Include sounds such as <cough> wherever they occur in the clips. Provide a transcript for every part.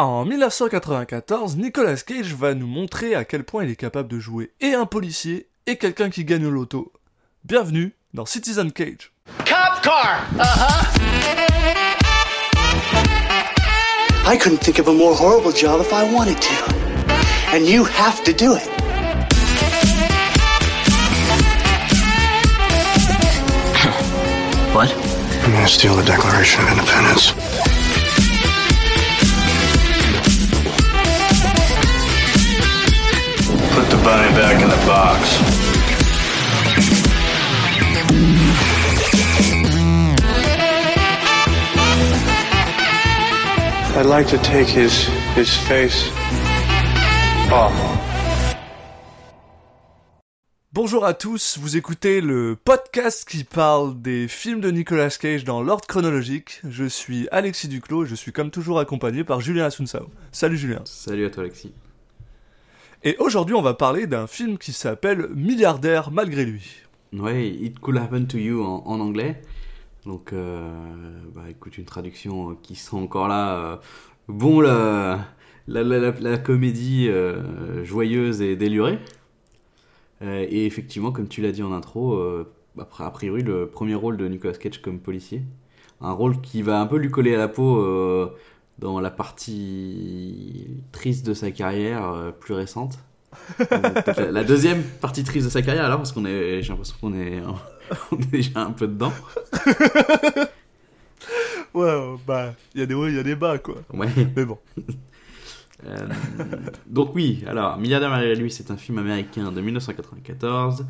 En 1994, Nicolas Cage va nous montrer à quel point il est capable de jouer et un policier et quelqu'un qui gagne au loto. Bienvenue dans Citizen Cage. Cop car. Uh-huh. I couldn't think of a more horrible job if I wanted to. And you have to do it. What? I'm gonna steal the Declaration of Independence? Bunny back in the box. I'd like to take his his face off. Bonjour à tous, vous écoutez le podcast qui parle des films de Nicolas Cage dans l'ordre chronologique. Je suis Alexis Duclos, je suis comme toujours accompagné par Julien Asunsao. Salut Julien. Salut à toi Alexis. Et aujourd'hui on va parler d'un film qui s'appelle Milliardaire malgré lui. Ouais, It Could Happen to You en, anglais. Donc, euh, bah écoute, une traduction qui sera encore là. euh, bon, la, la, la, la- comédie euh, joyeuse et délurée. Euh, et effectivement, comme tu l'as dit en intro, euh, a priori, le premier rôle de Nicolas Cage comme policier. Un rôle qui va un peu lui coller à la peau euh, dans la partie triste de sa carrière euh, plus récente. <laughs> Euh, la, la deuxième partie triste de sa carrière alors parce qu'on est j'ai l'impression qu'on est <laughs> on est déjà un peu dedans <laughs> Ouais, bah, il y a des hauts, il y a des bas quoi. ouais Mais bon. Euh, donc oui alors Milliardaire malgré lui c'est un film américain de 1994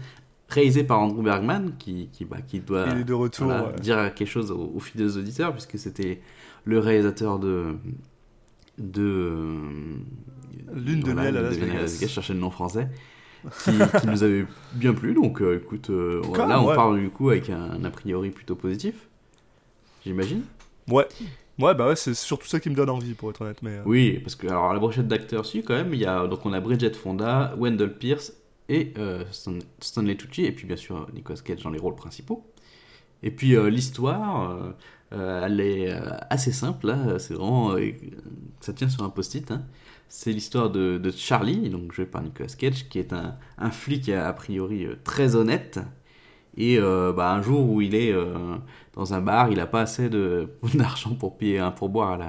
réalisé par Andrew Bergman qui qui bah, qui doit Il est de retour. voilà, ouais. dire quelque chose aux, aux fidèles auditeurs puisque c'était le réalisateur de de Lune de miel à Las Vegas. je cherchais le nom français qui, qui nous avait bien plu donc euh, écoute euh, Quand là on ouais. parle du coup avec un, un a priori plutôt positif j'imagine Ouais. Ouais, bah ouais, c'est surtout ça qui me donne envie pour être honnête. Mais, euh, oui parce que alors la brochette d'acteurs si quand même il y a donc on a Bridget Fonda Wendell Pierce et euh, Stan- Stanley Tucci et puis bien sûr Nicolas Cage dans les rôles principaux et puis euh, l'histoire euh, euh, elle est assez simple là. C'est vraiment ça tient sur un post-it hein. c'est l'histoire de, Charlie donc joué par Nicolas Cage qui est un, flic a, priori très honnête. Et bah, un jour où il est dans un bar il a pas assez <laughs> d'argent pour payer un pourboire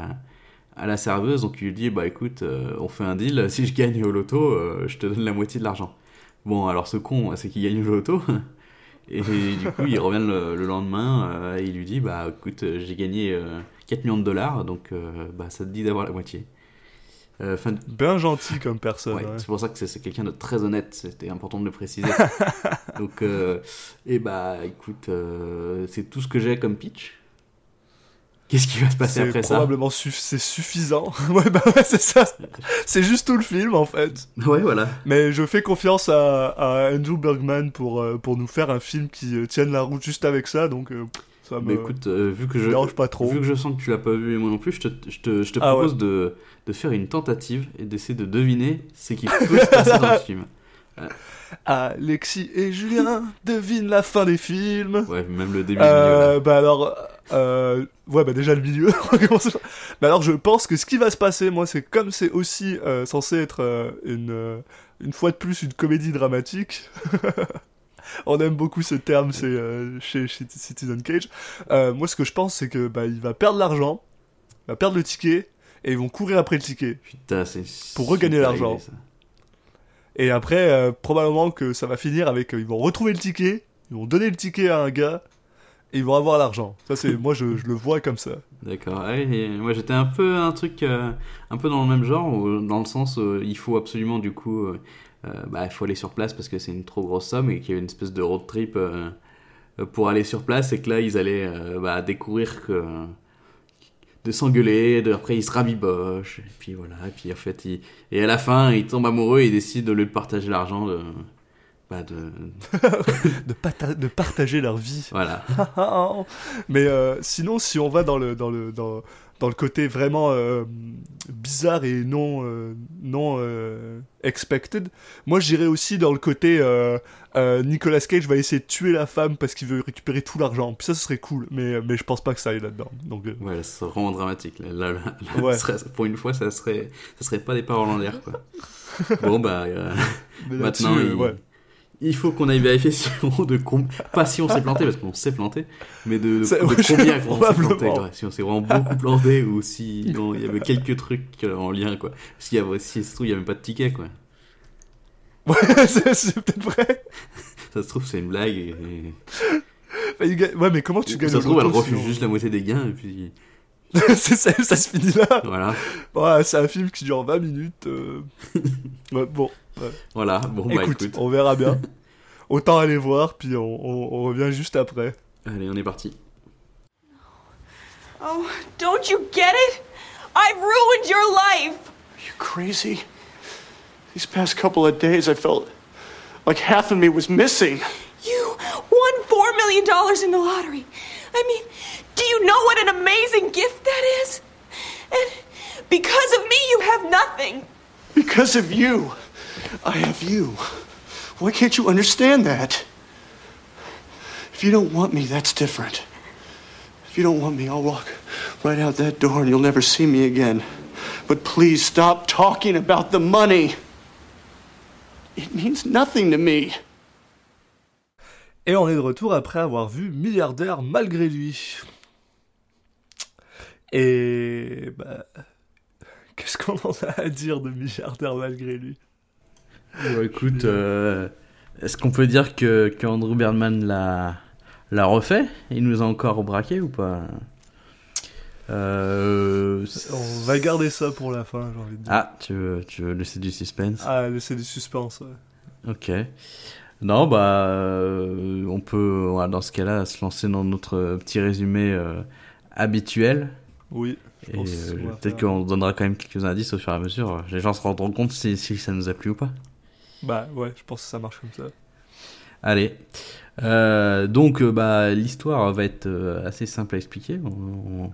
à la serveuse. Donc il lui dit bah écoute on fait un deal. <laughs> Si je gagne au loto je te donne la moitié de l'argent. Bon alors ce con c'est qu'il gagne au loto <laughs> et du coup il revient le, le lendemain euh, et il lui dit bah écoute euh, j'ai gagné euh, 4 millions de dollars donc euh, bah ça te dit d'avoir la moitié Euh, fin de- Bien gentil comme personne. Ouais, ouais. c'est pour ça que c'est c'est quelqu'un de très honnête, c'était important de le préciser. <laughs> Donc, euh, et bah écoute, euh, c'est tout ce que j'ai comme pitch. Qu'est-ce qui va se passer après probablement suff- c'est suffisant. <laughs> ouais, bah ouais, c'est ça. C'est juste tout le film en fait. ça Ouais, voilà. Mais je fais confiance à, à Andrew Bergman pour, euh, pour nous faire un film qui euh, tienne la route juste avec ça, donc euh, ça me Bah écoute, vu que je dérange pas trop. vu que je sens que tu l'as pas vu et moi non plus, je te, je te, je te Ah propose de, de faire une tentative et d'essayer de deviner ce qui peut se passer dans le <laughs> film. Alexis et Julien devinent la fin des films. Ouais, même le début. milieu, Euh, bah alors, euh, ouais, bah déjà le milieu. <laughs> par- bah alors, je pense que ce qui va se passer, moi, c'est comme c'est aussi euh, censé être euh, une, euh, une fois de plus une comédie dramatique. <laughs> on aime beaucoup ce terme, c'est chez, chez Citizen Cage. Moi, ce que je pense, c'est que bah il va perdre l'argent, il va perdre le ticket, et ils vont courir après le ticket. Putain, c'est pour regagner l'argent. Et après, probablement que ça va finir avec, ils vont retrouver le ticket, ils vont donner le ticket à un gars, ils vont avoir l'argent. Ça, c'est, moi, je, le vois comme ça. D'accord. Ouais, et moi j'étais un peu un truc euh, un peu dans le même genre, dans le sens où il faut absolument du coup, euh, euh, bah il faut aller sur place parce que c'est une trop grosse somme et qu'il y a une espèce de road trip euh, euh, pour aller sur place et que là ils allaient euh, bah, découvrir de s'engueuler, de, après ils se rabibochent et puis voilà et puis en fait et à la fin ils tombent amoureux et ils décident de lieu partager l'argent de bah de <laughs> de, pata- de partager leur vie. voilà <laughs> Mais euh, sinon, si on va dans le, dans le, dans, dans le côté vraiment euh, bizarre et non euh, non expected. Moi, j'irais aussi dans le côté Nicolas Cage va essayer de tuer la femme parce qu'il veut récupérer tout l'argent. Puis ça, ce serait cool, mais mais je pense pas que ça aille là-dedans. Donc Ouais, là, c'est vraiment dramatique. Là, là, Ouais. ça serait- pour une fois, ça serait, ça serait pas des paroles en l'air, quoi. bon, bah, <laughs> maintenant, là-dessus, il, ouais. Il faut qu'on aille vérifier <laughs> si on, de pas si on s'est planté, parce qu'on s'est planté, mais de, de, de combien on s'est planté. Si on s'est vraiment beaucoup planté ou si <laughs> non, il y avait quelques trucs euh, en lien, quoi. S'il y avait, si ça se trouve, il y avait même pas de ticket, quoi. Ouais, <laughs> c'est peut-être vrai. Ça se trouve, c'est une blague et, Ouais, mais comment tu ça gagnes se au trouve, elle refuse juste la moitié des gains et puis ça, ça se finit là. voilà. C'est un film qui dure 20 minutes. euh. Ouais, bon, Voilà, bon, bah écoute, on verra bien. <laughs> Autant aller voir, puis on, on- on revient juste après. Allez, on est parti. Oh, don't you get it? I've ruined your life. You crazy? These past couple of days, I felt like half of me was missing. You won $4 million in the lottery. I mean, do you know what an amazing gift that is? And because of me, you have nothing. Because of you, I have you. Why can't you understand that? If you don't want me, that's different. If you don't want me, I'll walk right out that door and you'll never see me again. But please stop talking about the money. It means nothing to me. Et on est de retour après avoir vu Milliardaire malgré lui. Et bah, qu'est-ce qu'on en a à dire de Milliardaire malgré lui Bon, écoute, euh, est-ce qu'on peut dire que, que Andrew Birdman l'a, l'a refait? Il nous a encore braqué ou pas? Euh, On va garder ça pour la fin, j'ai envie de dire. Ah, tu veux, tu veux laisser du suspense? Ah, laisser du suspense. ouais. Ok. Non, bah, euh, on peut, dans ce cas-là, se lancer dans notre petit résumé habituel. Oui. je Et euh, peut-être faire- qu'on donnera quand même quelques indices au fur et à mesure. Les gens se rendront compte si, si ça nous a plu ou pas. Bah ouais, je pense que ça marche comme ça. Allez. Euh, donc, euh, bah, l'histoire va être euh, assez simple à expliquer. On,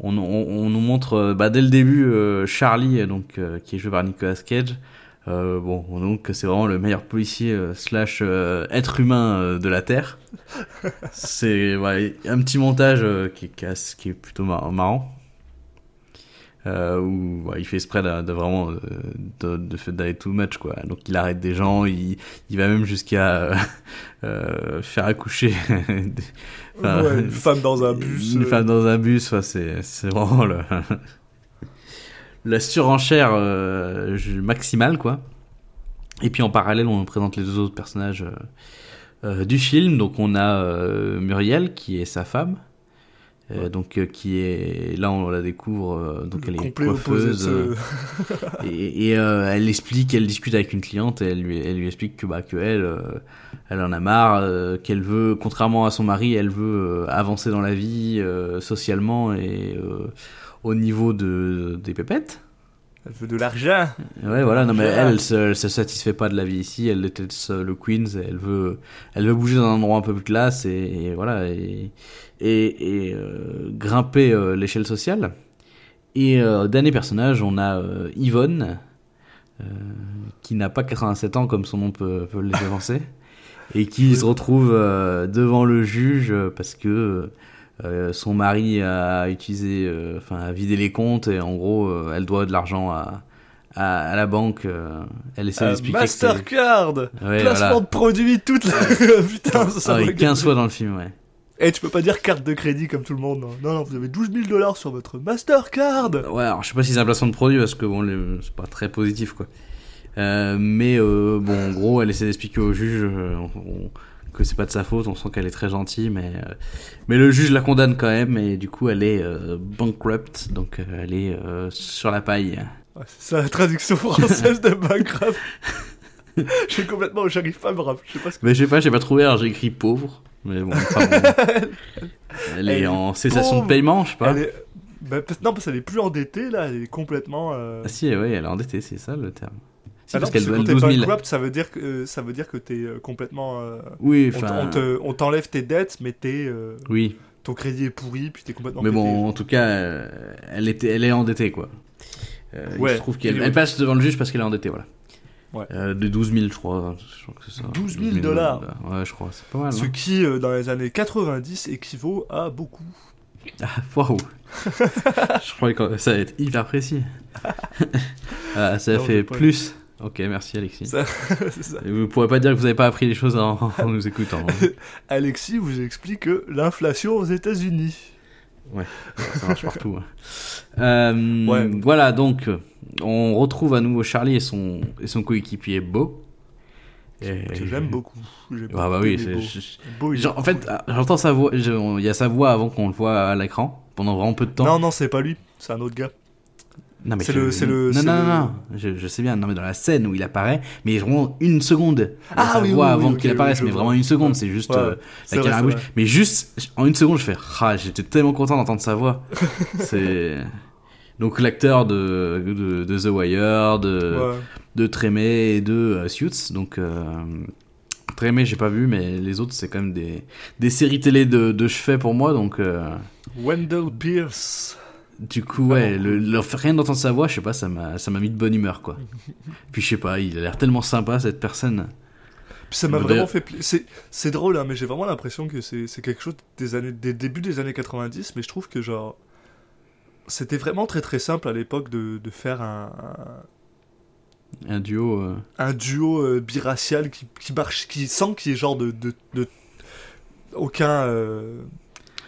on, on- on nous montre euh, bah, dès le début euh, Charlie, donc, euh, qui est joué par Nicolas Cage. Euh, bon, que c'est vraiment le meilleur policier slash être humain de la Terre. <laughs> c'est ouais, un petit montage qui, qui, est- qui est plutôt mar- marrant. Euh, où ouais, il fait exprès de, de vraiment euh, de, de, d'aller too much quoi. Donc il arrête des gens, il, il va même jusqu'à euh, euh, faire accoucher <laughs> des- ouais, une femme dans un bus. une femme dans un bus, enfin, c'est c'est vraiment le, <laughs> la surenchère maximale quoi. Et puis en parallèle, on présente les deux autres personnages du film. Donc on a Muriel qui est sa femme. Euh, donc euh, qui est là on la découvre euh, donc le elle est coiffeuse euh, et, et, euh, elle explique, elle discute avec une cliente et elle lui, elle lui explique que bah que elle, euh, elle en a marre, euh, qu'elle veut, contrairement à son mari, elle veut euh, avancer dans la vie euh, socialement et euh, au niveau de des pépettes. Elle veut de l'argent. Ouais, voilà. Non, mais elle, elle se, elle se satisfait pas de la vie ici. Elle déteste le Queens. Elle veut, elle veut bouger dans un endroit un peu plus classe et, et voilà et et, et, euh, grimper euh, l'échelle sociale. Et euh, dernier personnage, on a euh, Yvonne, qui n'a pas 87 ans comme son nom peut, peut et qui se retrouve devant le juge parce que euh, son mari a utilisé, euh, enfin a vidé les comptes et en gros euh, elle doit de l'argent à, à, à la banque. elle essaie d'expliquer Mastercard Ouais, Placement voilà. de produits, toute la... <laughs> Putain, ça, ça Ah, m'a et 15 gâté. fois dans le film, ouais. Eh, tu peux pas dire carte de crédit comme tout le monde. Non, non, non, vous avez 12 000 dollars sur votre Mastercard. Ouais, alors je sais pas si c'est un placement de produit parce que bon, c'est pas très positif quoi. Euh, mais euh, bon, en gros, elle essaie d'expliquer au juge euh, on- que c'est pas de sa faute. On sent qu'elle est très gentille, mais euh, mais le juge la condamne quand même et du coup, elle est euh, bankrupt, donc euh, elle est euh, sur la paille. Ouais, c'est la traduction française de Bankrupt. <laughs> J'ai complètement, j'arrive pas à me rappeler. Je sais pas ce que. Mais je sais pas, j'ai pas trouvé. Alors j'ai écrit pauvre, mais bon. enfin, bon. <laughs> elle est Elle est en cessation pauvre. de paiement, je sais pas. Elle est... bah, non, parce qu'elle est plus endettée là, elle est complètement. Ah si, oui, elle est endettée, c'est ça le terme. Si, Ah parce qu'elle que doit quand t'es 12 000. bankrupt, ça veut dire que euh, ça veut dire que t'es euh, complètement. euh, Oui, enfin. on te- on t'enlève tes dettes, mais t'es, euh, Oui, ton crédit est pourri, puis t'es complètement. Mais pété. bon, en tout cas, elle, était, elle est endettée, quoi. Il Ouais, se trouve qu'elle il- elle passe devant le juge parce qu'elle est endettée, voilà. Ouais. Euh, de 12 000, je crois. Je crois que ça. 12 000 dollars. Ouais, je crois. C'est pas mal. Ce qui, euh, dans les années 90, équivaut à beaucoup. Ah, waouh. <laughs> je croyais que ça allait être hyper précis. <laughs> ah, ça Non, fait plus. Ok, merci Alexis. Ça- <laughs> ça. Vous pourrez pas dire que vous avez pas appris les choses en, <laughs> en nous écoutant. hein. <laughs> Alexis vous explique l'inflation aux États-Unis. ça marche partout. hein. Euh, Ouais. Voilà, donc on retrouve à nouveau Charlie et son, et son coéquipier Beau. J'aime beaucoup. Ah bah beaucoup oui, Beau. Genre, en fait, ah, j'entends sa voix, il y a sa voix avant qu'on le voit à l'écran, pendant vraiment peu de temps. Non, non, c'est pas lui, c'est un autre gars. Non, mais C'est le- c'est le- Non, non, non, non, je, je sais bien, non, mais dans la scène où il apparaît, mais vraiment une seconde. Ah sa oui, voix oui, avant oui, qu'il apparaisse, mais vraiment une seconde, c'est juste Ouais, euh, la caméra bouge. Mais juste, en une seconde, je fais, ah, j'étais tellement content d'entendre sa voix. <laughs> c'est. Donc l'acteur de, de, de The Wire, de, Ouais. de Trémé et de euh, Suits. Donc euh, Trémé, j'ai pas vu, mais les autres, c'est quand même des, des séries télé de, de chevet pour moi. Donc euh, Wendell Pierce. Du coup, ouais, le, le- rien d'entendre sa voix, je sais pas, ça m'a ça m'a mis de bonne humeur, quoi. <laughs> Puis je sais pas, il a l'air tellement sympa, cette personne. Puis ça m'a vraiment fait plaisir. C'est, drôle, hein, mais j'ai vraiment l'impression que c'est, quelque chose des années, des débuts des années 90, mais je trouve que genre. C'était vraiment très très simple à l'époque de, de faire un, Un duo. euh, un, duo euh, biracial qui, qui marche, qui sent qu'il y ait genre de. de, de- aucun. euh,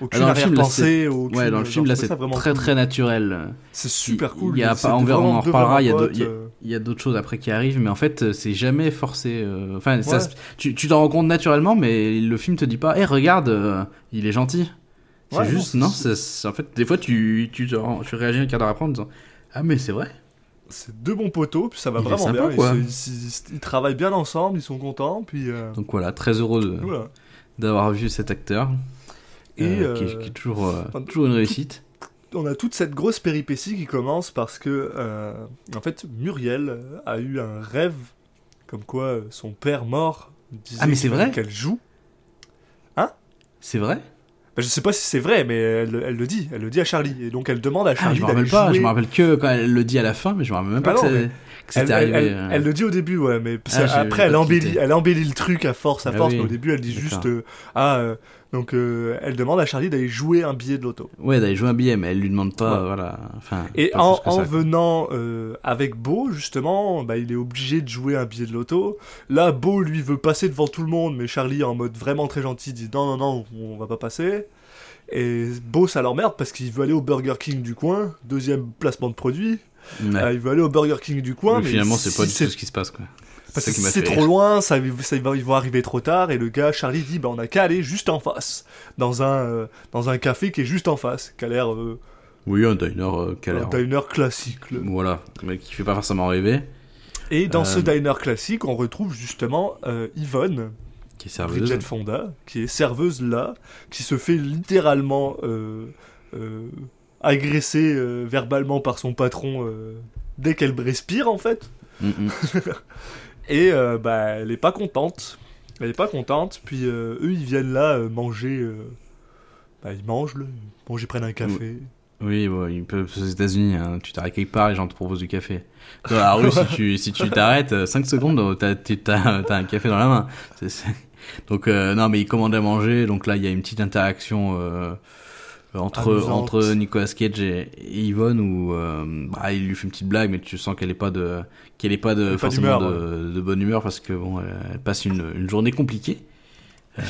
aucune Ah, dans le film, là, arrière-pensée. aucune- Ouais, dans le genre, film, je là, trouvais c'est très cool. très naturel. C'est super cool. Il y a pas, on, on en reparlera. Il y a, d'autres- choses après qui arrivent, mais en fait, euh, c'est jamais forcé. euh, Enfin, Ouais. tu t'en rends compte naturellement, mais le film te dit pas, hé, regarde, euh, il est gentil. C'est Ouais, non, juste, non, en fait, des fois, tu, tu, tu réagis un quart d'heure après en disant, ah, mais c'est vrai. C'est deux bons poteaux, puis ça va Il vraiment sympa, bien. quoi. Ils, se- ils se- ils travaillent bien ensemble, ils sont contents, puis euh, Donc voilà, très heureux voilà. d'avoir vu cet acteur. Et euh, qui, euh, qui est toujours, euh, enfin, toujours une réussite. on a toute cette grosse péripétie qui commence parce que, euh, en fait, Muriel a eu un rêve comme quoi son père mort disait Ah, mais c'est qu'il fallait vrai qu'elle joue. C'est vrai? Bah, je sais pas si c'est vrai, mais elle, elle le dit, elle le dit à Charlie, et donc elle demande à Ah, Charlie je me rappelle pas. jouer. Je me rappelle que quand elle le dit à la fin, mais je me rappelle même pas Ah que non, c'est- mais que Elle, c'était elle- arrivé. elle- euh. elle le dit au début, ouais, mais Ah, après elle embellit, quitté. elle embellit le truc à force, à Ah force, oui, mais au début elle dit juste euh, ah euh, donc euh, elle demande à Charlie d'aller jouer un billet de loto. Ouais, d'aller jouer un billet, mais elle lui demande pas, Ouais. voilà. Enfin, Et pas en, ça. venant avec Beau, justement, bah, il est obligé de jouer un billet de loto. Là, Beau, lui, veut passer devant tout le monde, mais Charlie, en mode vraiment très gentil, dit non, non, non, on va pas passer. Et Beau, ça l'emmerde parce qu'il veut aller au Burger King du coin, deuxième placement de produit. Ouais. Euh, il veut aller au Burger King du coin, mais mais finalement, si c'est pas du tout ce qui se passe, quoi. parce que c'est trop loin, ça, ça, ils vont- arriver trop tard, et le gars, Charlie, dit bah, on a qu'à aller juste en face, dans un, euh, dans un café qui est juste en face, qui a l'air euh, Oui, un diner euh, qui a l'air- un diner classique. là. Voilà, mais qui fait pas forcément rêver. Et dans ce diner classique, on retrouve justement Yvonne, Qui est serveuse. Bridget Fonda, qui est serveuse là, qui se fait littéralement euh, euh, verbalement par son patron euh, dès qu'elle respire en fait. Mm, mm. <laughs> Et euh, bah, elle est pas contente. Elle est pas contente. Puis eux, ils viennent là manger. Bah, ils mangent. Ils mangent, ils prennent un café. Oui, bon, ils peuvent aux États-Unis, hein, tu t'arrêtes quelque part, les gens te proposent du café. Dans la rue, si tu si tu t'arrêtes 5 secondes, euh, t'as t'as t'as un café dans la main. Donc non, mais ils commandent à manger. Donc là, il y a une petite interaction entre Amusante. entre Nicolas Cage et, et Yvonne où euh, bah, il lui fait une petite blague, mais tu sens qu'elle est pas de qu'elle est pas de est forcément de, de bonne humeur parce que bon, elle, passe une une journée compliquée. Euh,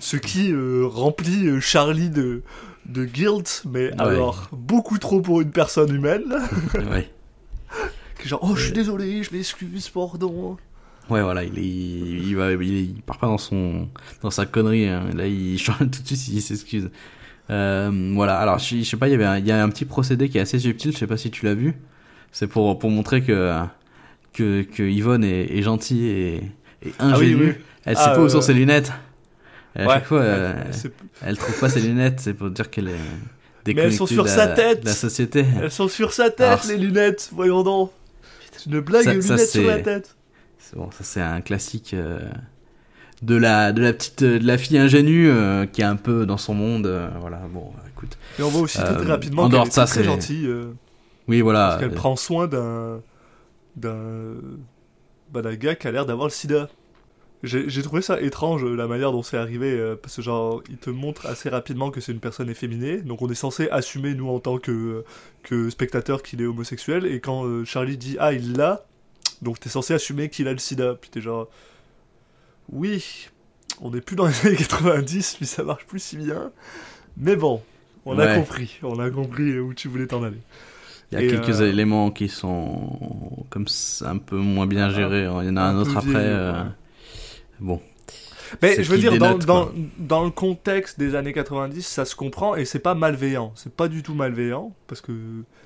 Ce qui euh, remplit euh, Charlie de, de guilt, mais alors beaucoup trop pour une personne humaine. <laughs> ouais. Genre, oh, je suis désolé, je m'excuse, pardon. Ouais, voilà, il, est, il, va, il, est- il part pas dans son, dans sa connerie. hein. Là, il <laughs> change tout de suite, il s'excuse. Euh, voilà. Alors, je, je sais pas, il y avait, un, il y a un petit procédé qui est assez subtil. Je sais pas si tu l'as vu. C'est pour pour montrer que que, que Yvonne est, est gentille et, et ingénue. oui, oui. Elle sait Ah, pas où euh, sont ses lunettes. Et à Ouais, chaque fois, euh, c'est- elle trouve pas ses lunettes. C'est pour dire qu'elle est Mais elles sont déconnectée sur de sa la- tête. la société. Elles sont sur sa tête, Alors, les lunettes, voyons donc. C'est une blague, Ça- les ça, lunettes sur la tête. C'est Bon, ça c'est un classique euh, de la de la petite euh, de la fille ingénue euh, qui est un peu dans son monde. euh, voilà, bon, écoute. Et on voit aussi très, très rapidement en qu'elle est ça, très, gentille. Oui, voilà. Parce qu'elle prend soin d'un. d'un. bah, d'un gars qui a l'air d'avoir le sida. J'ai j'ai trouvé ça étrange la manière dont c'est arrivé, parce que genre, il te montre assez rapidement que c'est une personne efféminée, donc on est censé assumer, nous, en tant que, que spectateur, qu'il est homosexuel, et quand Charlie dit Ah, il l'a, donc t'es censé assumer qu'il a le sida, puis t'es genre. Oui, on n'est plus dans les années 90, puis ça marche plus si bien, mais bon, on a compris, on a compris où tu voulais t'en aller. Il y a Et, quelques euh, éléments qui sont comme un peu moins bien gérés. Il y en a un, un autre après. euh. Bon. Mais je veux dire, dans, dénote, dans, le contexte des années 90, ça se comprend et c'est pas malveillant. C'est pas du tout malveillant parce que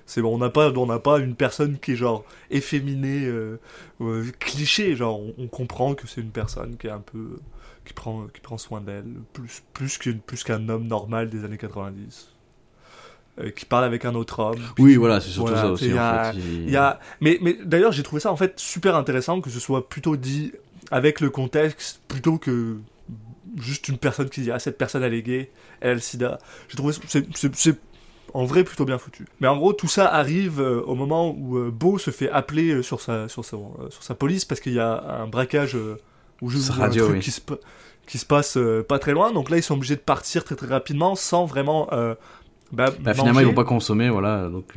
c'est bon, on n'a pas, on pas une personne qui est genre efféminée, euh, euh, cliché. Genre, on, on comprend que c'est une personne qui est un peu, qui prend, qui prend soin d'elle, plus, plus qu'une, plus qu'un homme normal des années 90, euh, qui parle avec un autre homme. Oui, voilà, c'est surtout Voilà, ça aussi. y a- en fait. Il y a... Mais, mais d'ailleurs, j'ai trouvé ça en fait super intéressant que ce soit plutôt dit avec le contexte plutôt que juste une personne qui dit Ah, cette personne est gay, elle a le sida. J'ai trouvé c'est- en vrai plutôt bien foutu. Mais en gros, tout ça arrive euh, au moment où euh, Beau se fait appeler euh, sur, sa, sur, euh, sur sa police parce qu'il y a un braquage ou juste Sa ou un truc oui. qui se, qui se passe pas très loin. Donc là, ils sont obligés de partir très très rapidement sans vraiment. bah, Bah, finalement, ils vont pas consommer, voilà. Donc,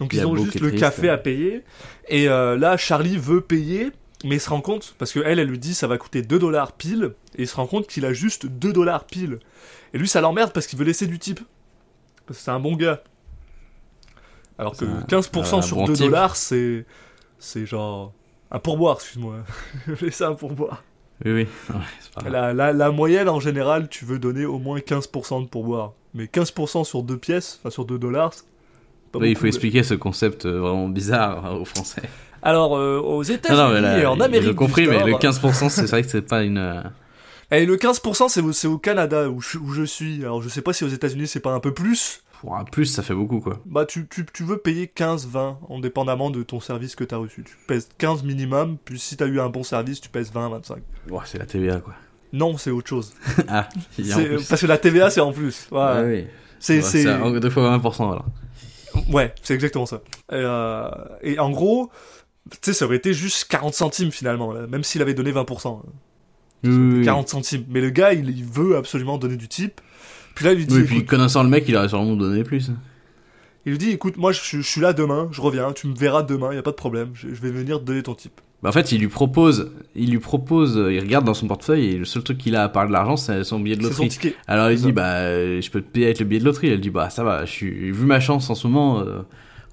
Donc Il ils a ont juste le triste. café à payer. Et là, Charlie veut payer, mais il se rend compte, parce que elle, elle lui dit ça va coûter 2 dollars pile, et il se rend compte qu'il a juste 2 dollars pile. Et lui, ça l'emmerde parce qu'il veut laisser du type. Parce que c'est un bon gars. Alors que C'est un- 15% un sur bon 2 type. dollars, c'est. C'est genre. Un pourboire, excuse-moi. <laughs> Laisser un pourboire. oui, oui. <laughs> Ouais, pas. La, la, la moyenne, en général, tu veux donner au moins 15% de pourboire. Mais 15% sur deux pièces, enfin sur 2 dollars, Oui, il faut expliquer ce concept euh, vraiment bizarre euh, aux Français. Alors, euh, aux États-Unis et en j'ai Amérique compris, du mais le Nord- 15%, c'est vrai que c'est pas une. euh, Et le 15%, c'est au, c'est au Canada où je, où je suis. Alors, je sais pas si aux États-Unis c'est pas un peu plus. Pour un plus, ça fait beaucoup, quoi. Bah, tu, tu, tu veux payer 15, 20, en dépendamment de ton service que t'as reçu. Tu pèses 15 minimum, puis si t'as eu un bon service, tu pèses 20, 25. Ouais, c'est la TVA, quoi. Non, c'est autre chose. <laughs> ah, il y a en C'est- plus. Parce que la TVA, c'est en plus. Ouais, Ah oui. c'est, Ouais, deux fois 20%, voilà. Ouais, c'est exactement ça. Et, euh, et en gros, tu sais, ça aurait été juste 40 centimes finalement, là, même s'il avait donné 20%. Oui, oui, oui. 40 centimes. Mais le gars, il, il veut absolument donner du type. Puis là, il lui dit, Oui, puis connaissant le mec, il aurait sûrement donné plus. il lui dit, écoute, moi, je, je suis là demain, je reviens, tu me verras demain, y a pas de problème, je, je vais venir te donner ton type. Bah, en fait, il lui propose, il lui propose, euh, il regarde dans son portefeuille et le seul truc qu'il a à part de l'argent, c'est son billet de son loterie. Alors il dit bah euh, je peux te payer avec le billet de loterie. Elle dit bah ça va, je suis vu ma chance en ce moment. euh,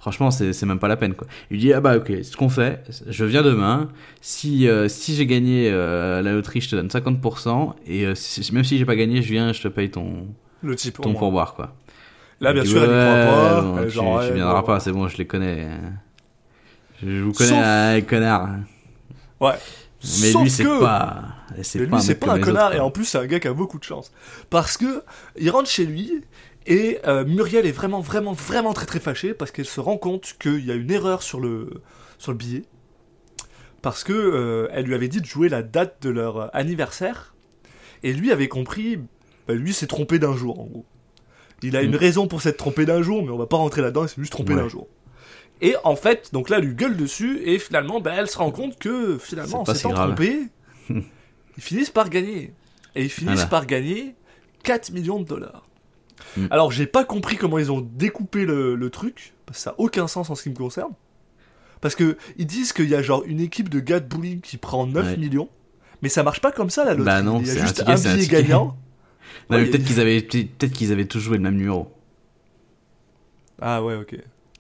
franchement c'est c'est même pas la peine quoi. Il dit ah bah ok ce qu'on fait, je viens demain. Si euh, si j'ai gagné euh, la loterie je te donne 50% et euh, si- même si j'ai pas gagné je viens je te paye ton Le type. ton pourboire quoi. Là, bien dit, sûr, elle y ouais, croit pas. bon, elle est tu, genre, tu ouais, viendras pas c'est bon je les connais. Je, vous connais Sauf- un connard. Ouais. Mais Sauf lui c'est que- pas Mais c'est lui, pas un c'est pas un connard, autres, et en plus, c'est un gars qui a beaucoup de chance. Parce que, il rentre chez lui, et euh, Muriel est vraiment, vraiment, vraiment très, très fâchée, parce qu'elle se rend compte qu'il y a une erreur sur le, sur le billet. Parce que, euh, elle lui avait dit de jouer la date de leur euh, anniversaire, et lui avait compris, bah, lui s'est trompé d'un jour, en gros. Il a une Mm. raison pour s'être trompé d'un jour, mais on va pas rentrer là-dedans, il s'est juste trompé Ouais. d'un jour. Et en fait, donc là, elle lui gueule dessus, et finalement, bah, elle se rend compte que finalement, en si s'étant trompé, <laughs> ils finissent par gagner. Et ils finissent Voilà. par gagner 4 millions de dollars. Mm. Alors, j'ai pas compris comment ils ont découpé le, le truc, parce que ça a aucun sens en ce qui me concerne. Parce que ils disent qu'il y a genre une équipe de gars de bowling qui prend 9 Ouais. millions, mais ça marche pas comme ça la loterie. Bah non, Il y a c'est un juste ticket, un billet gagnant. <laughs> Non, Ouais, mais il y a- peut-être qu'ils avaient peut-être qu'ils avaient tous joué le même numéro. Ah ouais, ok.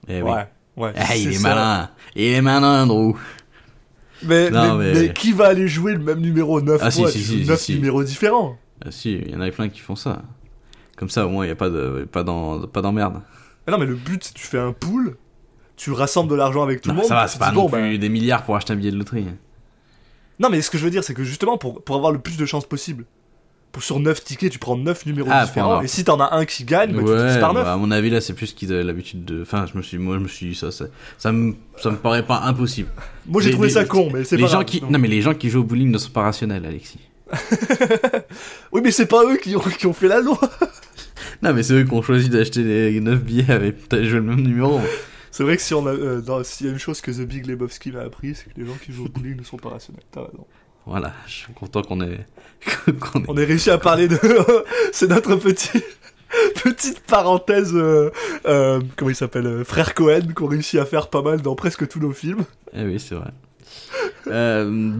Eh oui. Ouais. Ouais, Ah, il est malin. Il est malin, Drew. Mais, Non, mais, mais- mais qui va aller jouer le même numéro 9 Ah, si, fois si, si, si, 9 si. numéros différents? Ah si, il y en avait plein qui font ça. Comme ça, au moins, il n'y a pas de, pas d'emmerde. Ah non, mais le but, c'est que tu fais un pool, tu rassembles de l'argent avec tout Non, le monde. ça va, c'est pas non bon, plus bah, des milliards pour acheter un billet de loterie. Non, mais ce que je veux dire, c'est que justement, pour, pour avoir le plus de chances possible, pour sur 9 tickets, tu prends 9 numéros Ah, différents, avoir- et si t'en as un qui gagne, bah, tu divises par 9. bah, à mon avis, là, c'est plus qu'ils avaient l'habitude de. Enfin, je me suis, moi, je me suis dit ça, ça, ça me, ça me paraît pas impossible. Moi, j'ai trouvé les- ça con, mais c'est pas gens grave. qui, non, mais les gens qui jouent au bowling ne sont pas rationnels, Alexis. <laughs> Oui, mais c'est pas eux qui ont, qui ont fait la loi. Non, mais c'est eux qui ont choisi d'acheter les 9 billets avec peut-être jouer le même numéro. C'est vrai que si on a, euh, s'il y a une chose que The Big Lebowski m'a appris, c'est que les gens qui jouent au bowling ne sont pas rationnels. T'as raison. Voilà, je suis content qu'on ait. <laughs> qu'on ait- On est réussi à parler de. <laughs> c'est notre petit. <laughs> Petite parenthèse, euh, euh, comment il s'appelle Frère Cohen, qu'on réussit à faire pas mal dans presque tous nos films. Eh oui, c'est vrai.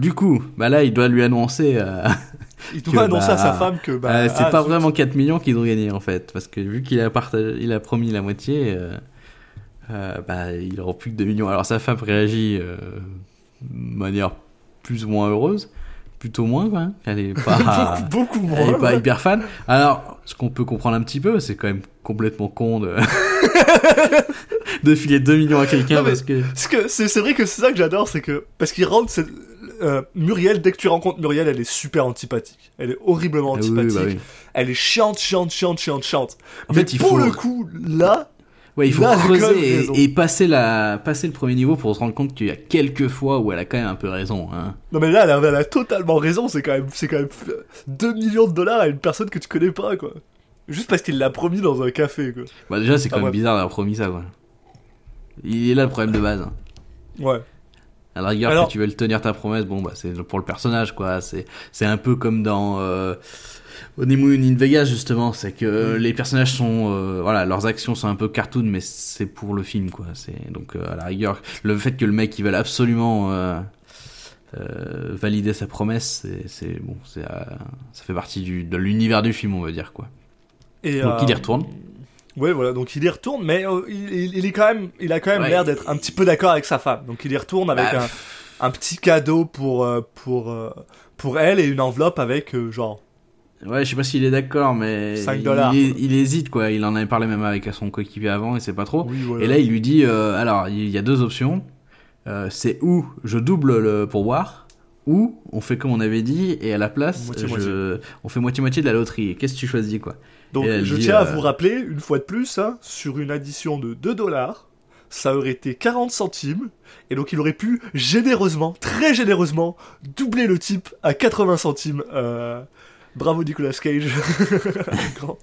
Du coup, bah là, il doit lui annoncer. Il doit annoncer à bah, sa femme que. Bah, euh, c'est ah, pas vraiment 4 millions qu'ils ont gagné en fait, parce que vu qu'il a partagé, il a promis la moitié, euh, euh, bah il aura plus que 2 millions. Alors sa femme réagit de manière plus ou moins heureuse, plutôt moins quoi. Elle est pas, <laughs> Beaucoup moins. elle est pas hyper fan. Alors ce qu'on peut comprendre un petit peu, c'est quand même complètement con de <laughs> de filer 2 millions à quelqu'un parce que Parce que c'est c'est vrai que c'est ça que j'adore, c'est que. Parce qu'il rentre. c'est- euh, Muriel, dès que tu rencontres Muriel, elle est super antipathique. Elle est horriblement Ah oui, antipathique. bah oui. Elle est chiante, chiante, chiante, chiante, chiante. En Mais fait, il pour faut- le coup, là, Ouais, il faut Là, creuser et- passer, la, passer le premier niveau pour se rendre compte qu'il y a quelques fois où elle a quand même un peu raison. Hein. Non mais là, elle a, elle a totalement raison, c'est quand même, c'est quand même 2 millions de dollars à une personne que tu connais pas, quoi. Juste parce qu'il l'a promis dans un café, quoi. Bah déjà, c'est Ah, quand même ouais. bizarre d'avoir promis ça, quoi. Il est là le problème de base. hein. Ouais. À la rigueur, Alors- que tu veux le tenir ta promesse, bon, bah c'est pour le personnage, quoi. C'est c'est un peu comme dans euh, Honeymoon in Vegas, justement. C'est que Mm. les personnages sont... euh, voilà, leurs actions sont un peu cartoon, mais c'est pour le film, quoi. C'est Donc, euh, à la rigueur, le fait que le mec, il veuille absolument... euh, euh, valider sa promesse, c'est- c'est bon, c'est euh, ça fait partie du, de l'univers du film, on va dire quoi. Et, Donc, il y retourne. Ouais, voilà, donc il y retourne, mais euh, il, est quand même, il a quand même Ouais. l'air d'être un petit peu d'accord avec sa femme. Donc il y retourne avec Bah, un, un petit cadeau pour, euh, pour, euh, pour elle et une enveloppe avec, euh, genre, Ouais, je sais pas s'il est d'accord, mais 5 il, dollars, il, hésite quoi. Il en avait parlé même avec son coéquipier avant, et c'est pas trop. oui, voilà. Et là, il lui dit, euh, alors il y a deux options. C'est ou je double le pourboire, ou on fait comme on avait dit, et à la place, je... on fait moitié-moitié de la loterie. Qu'est-ce que tu choisis quoi? Donc je dit, tiens à euh, vous rappeler, une fois de plus, hein, sur une addition de 2 dollars, ça aurait été 40 centimes, et donc il aurait pu généreusement, très généreusement, doubler le type à 80 centimes. Euh, Bravo Nicolas Cage. <laughs> Grand.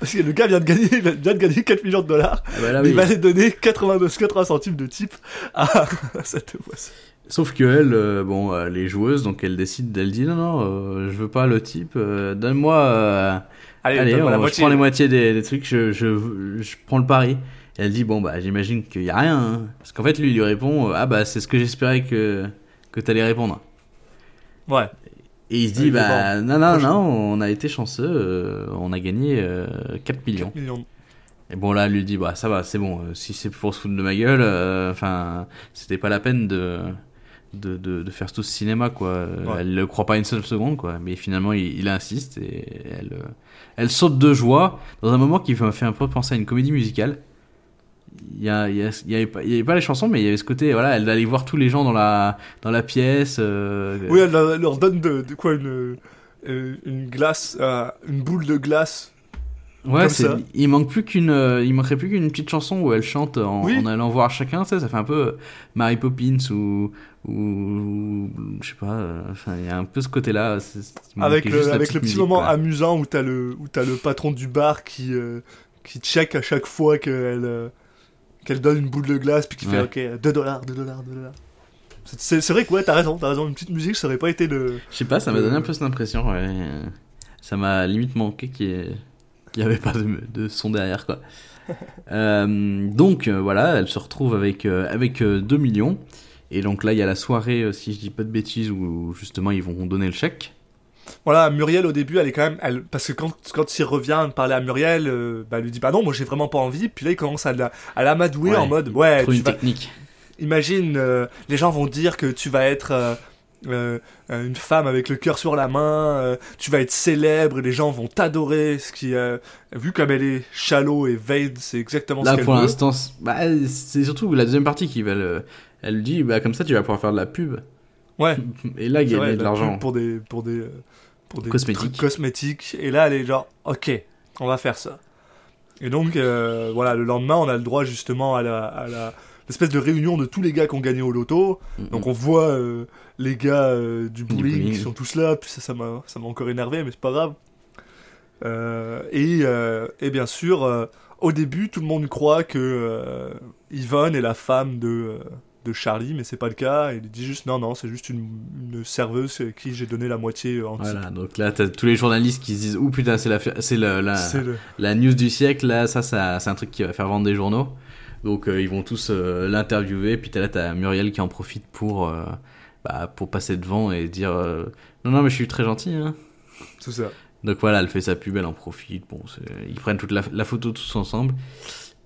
Parce que le gars vient de gagner, vient de gagner 4 millions de dollars, Ah bah là, mais oui. il va aller donner 82, 80 centimes de type à, à <laughs> cette voici. Sauf que elle, euh, bon, elle est joueuse, donc elle décide, elle dit non non, euh, je veux pas le type, euh, donne-moi. euh, Allez, Allez, on- la je moitié. prends les moitiés des, des trucs, je, je, je prends le pari. Et elle dit, bon, bah, j'imagine qu'il y a rien. hein. Parce qu'en fait, lui, il lui répond, ah, bah, c'est ce que j'espérais que, que t'allais répondre. Ouais. Et il se dit, Oui, bah, non, non, non, on a été chanceux, euh, on a gagné euh, 4 millions. 4 millions. Et bon, là, elle lui dit, bah, ça va, c'est bon, si c'est pour se foutre de ma gueule, euh, enfin, c'était pas la peine de, de, de, de faire tout ce cinéma, quoi. Ouais. Elle le croit pas une seule seconde, quoi. Mais finalement, il, il insiste et elle, euh, elle saute de joie dans un moment qui m'a fait un peu penser à une comédie musicale. Il y, a, il, y a- il y avait pas, il y avait pas les chansons, mais il y avait ce côté, voilà, elle allait voir tous les gens dans la, dans la pièce. euh, Oui, elle leur- leur donne de, de quoi une, euh, une glace, euh, une boule de glace. Ouais, ça. il manque plus qu'une, il manquerait plus qu'une petite chanson où elle chante en, Oui. en allant voir chacun, sais, ça fait un peu Mary Poppins ou, ou, je sais pas, euh, enfin, il y a un peu ce c'est- il Avec le, avec petit musique, moment quoi. amusant où t'as le, où t'as le patron du bar qui, euh, qui check à chaque fois qu'elle, euh, qu'elle donne une boule de glace puis qui Ouais. fait ok 2 dollars, 2 dollars, 2 dollars. C'est- vrai que ouais, t'as raison, t'as raison, une petite musique ça aurait pas été le. Je sais pas, ça m'a Euh, donné un peu cette impression, ouais. Ça m'a limite manqué qu'il y, ait- qu'il y avait pas de, de son derrière, quoi. <laughs> Euh, donc, euh, voilà, elle se retrouve avec, euh, avec euh, 2 millions. Et donc là, il y a la soirée, euh, si je dis pas de bêtises, où justement ils vont donner le chèque. Voilà, Muriel au début, elle est quand même, elle, parce que quand, quand il revient parler à Muriel, euh, bah, elle lui dit bah non, moi j'ai vraiment pas envie. Puis là, il commence à la, à l'amadouer Ouais. en mode ouais, tu une vas, technique. Imagine, euh, les gens vont dire que tu vas être euh, euh, une femme avec le cœur sur la main, euh, tu vas être célèbre, et les gens vont t'adorer. Ce qui, euh, vu comme elle est shallow et vague, c'est exactement ce Là, qu'elle pour veut. l'instant, c'est bah, c'est surtout la deuxième partie qui va le. Elle dit, bah, comme ça, tu vas pouvoir faire de la pub. Ouais, Et là, gagner de la l'argent. pour des pour des euh, pour des Cosmétiques. trucs cosmétiques. Et là, elle est genre, ok, on va faire ça. Et donc, euh, voilà, le lendemain, on a le droit justement à la, à la l'espèce de réunion de tous les gars qui ont gagné au loto. Mm, Donc on voit euh, les gars euh, du bowling bowling. qui sont tous là, puis ça ça m'a encore énervé, mais c'est pas grave. Euh, et, et bien sûr, au début, tout le monde croit que Yvonne est la femme de, de Charlie, mais c'est pas le cas. Il dit juste non, non, c'est juste une, une serveuse à qui j'ai donné la moitié en Voilà, donc là, t'as tous les journalistes qui se disent, ouh putain, c'est la, c'est la, la news du siècle, là, ça, ça c'est un truc qui va faire vendre des journaux. Donc euh, ils vont tous euh, l'interviewer, puis t'as là, t'as Muriel qui en profite pour, euh, bah, pour passer devant et dire, non, non, mais je suis très gentil, hein. Tout ça. Donc voilà, elle fait sa pub, elle en profite. Bon, ils prennent toute la, la photo tous ensemble.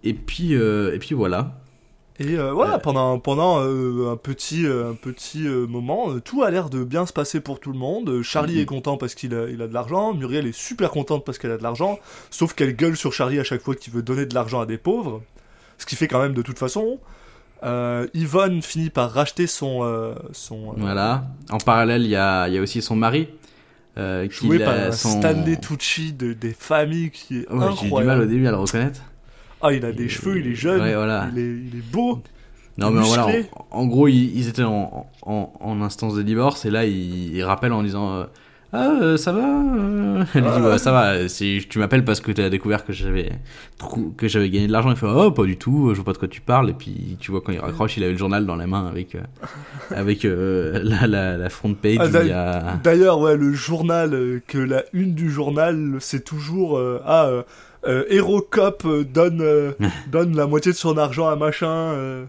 Et puis, et puis voilà. Et euh, voilà, pendant, pendant euh, un petit, un petit euh, moment, tout a l'air de bien se passer pour tout le monde. Charlie Mhm. est content parce qu'il a, il a de l'argent, Muriel est super contente parce qu'elle a de l'argent, sauf qu'elle gueule sur Charlie à chaque fois qu'il veut donner de l'argent à des pauvres, ce qu'il fait quand même de toute façon. Euh, Yvonne finit par racheter son... euh, son euh, Voilà. En parallèle, il y a, y a aussi son mari. Euh, qui joué par son... Stanley Tucci de, des familles qui est Ouais, J'ai du mal au début à le reconnaître. Ah, il a des cheveux, il est jeune, Ouais, voilà. il, est, il est beau. Non, mais voilà, en, en gros, ils, ils étaient en, en, en instance de divorce et là, ils, ils rappellent en disant Ah, euh, ça va euh Elle lui dit Ouais, ça va, c'est- tu m'appelles parce que tu as découvert que j'avais trou- que j'avais gagné de l'argent. Il fait Oh, pas du tout, je vois pas de quoi tu parles. Et puis, tu vois, quand il raccroche, il avait le journal dans la main avec, euh, avec la, la, la front page Ah, a. D'ailleurs, ouais, le journal, que la une du journal, c'est toujours ah, Hero Cop donne <laughs> donne la moitié de son argent à machin.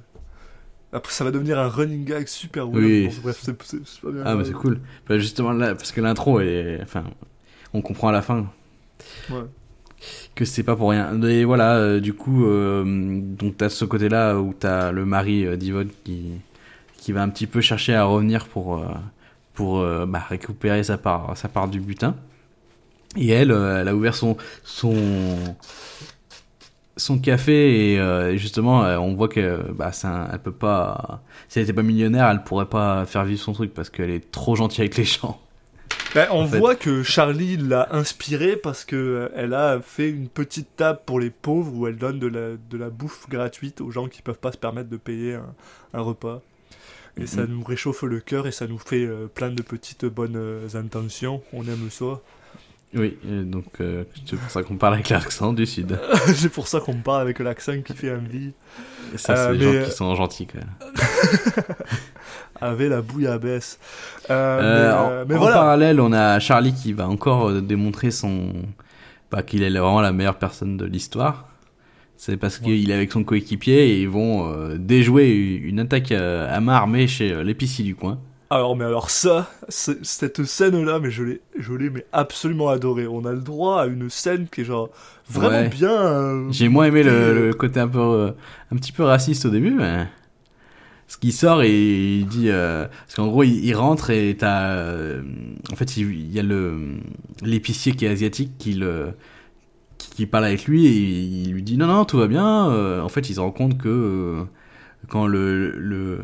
Après, ça va devenir un running gag super. Oui. Bon, bref, c'est c'est- c'est pas bien. Ah, mais c'est cool. Bah, justement, là, parce que l'intro est. Enfin, on comprend à la fin Ouais. que c'est pas pour rien. Et voilà, euh, du coup, euh, donc t'as ce côté-là où t'as le mari euh, d'Yvonne qui, qui va un petit peu chercher à revenir pour, euh, pour bah, récupérer sa part, sa part du butin. Et elle, elle a ouvert son, son, son café et euh, justement, euh, on voit que bah, un- elle peut pas. Si elle était pas millionnaire, elle pourrait pas faire vivre son truc parce qu'elle est trop gentille avec les gens. Ben, on fait. voit que Charlie l'a inspirée parce que euh, elle a fait une petite table pour les pauvres où elle donne de la, de la bouffe gratuite aux gens qui peuvent pas se permettre de payer un, un repas. Et ça Mhm. nous réchauffe le cœur et ça nous fait plein de petites bonnes intentions. On aime ça. Oui, donc euh, c'est pour ça qu'on parle avec l'accent du sud. <laughs> c'est pour ça qu'on parle avec l'accent qui fait envie. Ça, Euh, c'est les mais, gens euh, qui sont gentils quand même. <laughs> Avec la bouillabaisse. Euh, Euh, mais, en, euh, mais en parallèle, on a Charlie qui va encore euh, démontrer son, bah, qu'il est vraiment la meilleure personne de l'histoire. C'est parce qu'il est avec son coéquipier et ils vont euh, déjouer une attaque euh, à main armée chez euh, l'épicier du coin. Alors, mais alors ça, cette scène-là, mais je l'ai, je l'ai mais absolument adoré. On a le droit à une scène qui est genre vraiment Ouais. bien. euh, J'ai moins aimé le, le côté un peu, euh, un petit peu raciste au début, mais ce qui sort et il dit, euh, parce qu'en gros il, il rentre et t'as, euh, en fait il, il y a le l'épicier qui est asiatique qui le qui, qui parle avec lui et il lui dit non non tout va bien. Euh, en fait il se rend compte que euh, quand le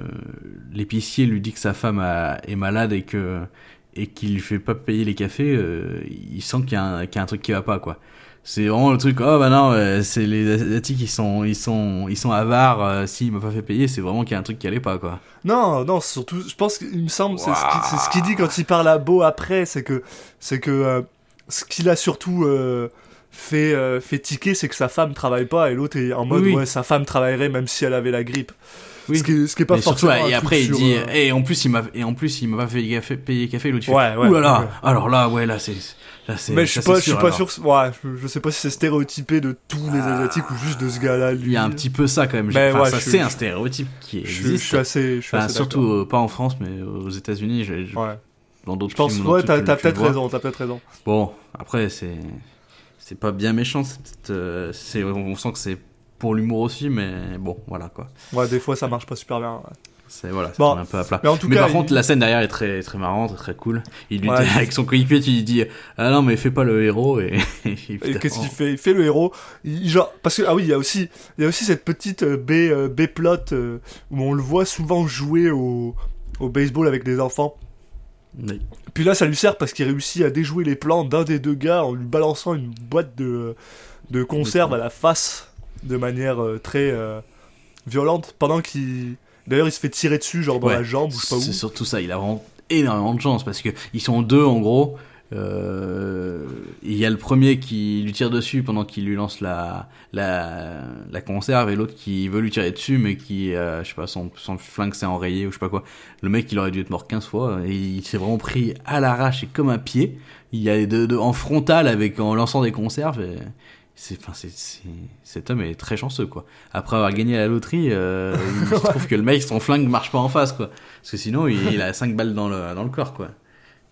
l'épicier lui dit que sa femme a- est malade et que et qu'il lui fait pas payer les cafés, euh, il sent qu'il y, a un- qu'il y a un truc qui va pas quoi. C'est vraiment le truc. Oh bah non, euh, c'est les asiatiques ils sont ils sont ils sont avares. euh, S'il m'a pas fait payer, c'est vraiment qu'il y a un truc qui allait pas quoi. Non, non, surtout, je pense qu'il me semble, c'est ce qu'il ce dit quand il parle à Beau après, c'est que, c'est que euh, ce qu'il a surtout fait, euh, fait tiquer, c'est que sa femme travaille pas et l'autre est en mode, Oui, ouais, sa femme travaillerait même si elle avait la grippe. Oui. Ce qui est, ce qui est pas Mais forcément. et après il sur, dit euh, et en plus il m'a et en plus il m'a pas fait café, payer café l'autre il fait, Ouais, ouais, Ouh là là. ouais. Alors là ouais là c'est là c'est Mais je suis pas, c'est je suis sûr, pas sûr, ouais, je, je sais pas si c'est stéréotypé de tous les asiatiques ou juste de ce gars-là, lui. Il y a un petit peu ça quand même. Mais Enfin, ouais, ça c'est un stéréotype qui existe. je suis assez, je suis Enfin, assez surtout d'accord. euh, pas en France mais aux États-Unis. Ouais. Dans d'autres Je pense, films. ouais, t'as peut-être raison, t'as peut-être raison. Bon, après, c'est c'est pas bien méchant. c'est euh, on sent que c'est pour l'humour aussi, mais bon, voilà quoi. Ouais, des fois ça marche pas super bien. ouais. C'est voilà, ça Bon, un peu à plat. mais en tout mais cas, par il- contre, la scène derrière est très très marrante, très cool. Il lui Ouais, dit, il- avec son coéquipier, tu lui dis ah non mais fais pas le héros <laughs> et, et qu'est-ce qu'il fait? Il fait le héros. Il, genre, parce que, ah oui, il y a aussi, il y a aussi cette petite euh, B, euh, B-plot euh, où on le voit souvent jouer au, au baseball avec des enfants. Oui. Puis là, ça lui sert parce qu'il réussit à déjouer les plans d'un des deux gars en lui balançant une boîte de, de conserve à la face de manière euh, très euh, violente pendant qu'il. D'ailleurs, il se fait tirer dessus, genre dans Ouais. la jambe ou je sais pas où. C'est surtout ça, il a vraiment énormément de chance parce que ils sont deux en gros. Euh, Il y a le premier qui lui tire dessus pendant qu'il lui lance la, la, la conserve et l'autre qui veut lui tirer dessus mais qui, euh, je sais pas, son, son flingue s'est enrayé ou je sais pas quoi. Le mec, il aurait dû être mort 15 fois et il s'est vraiment pris à l'arrache et comme un pied. Il y a de, de, en frontal avec, en lançant des conserves. Et, c'est, enfin, c'est, c'est, cet homme est très chanceux, quoi. Après avoir gagné à la loterie, euh, il <laughs> se trouve que le mec, son flingue marche pas en face, quoi. Parce que sinon, il, il a 5 balles dans le, dans le corps, quoi.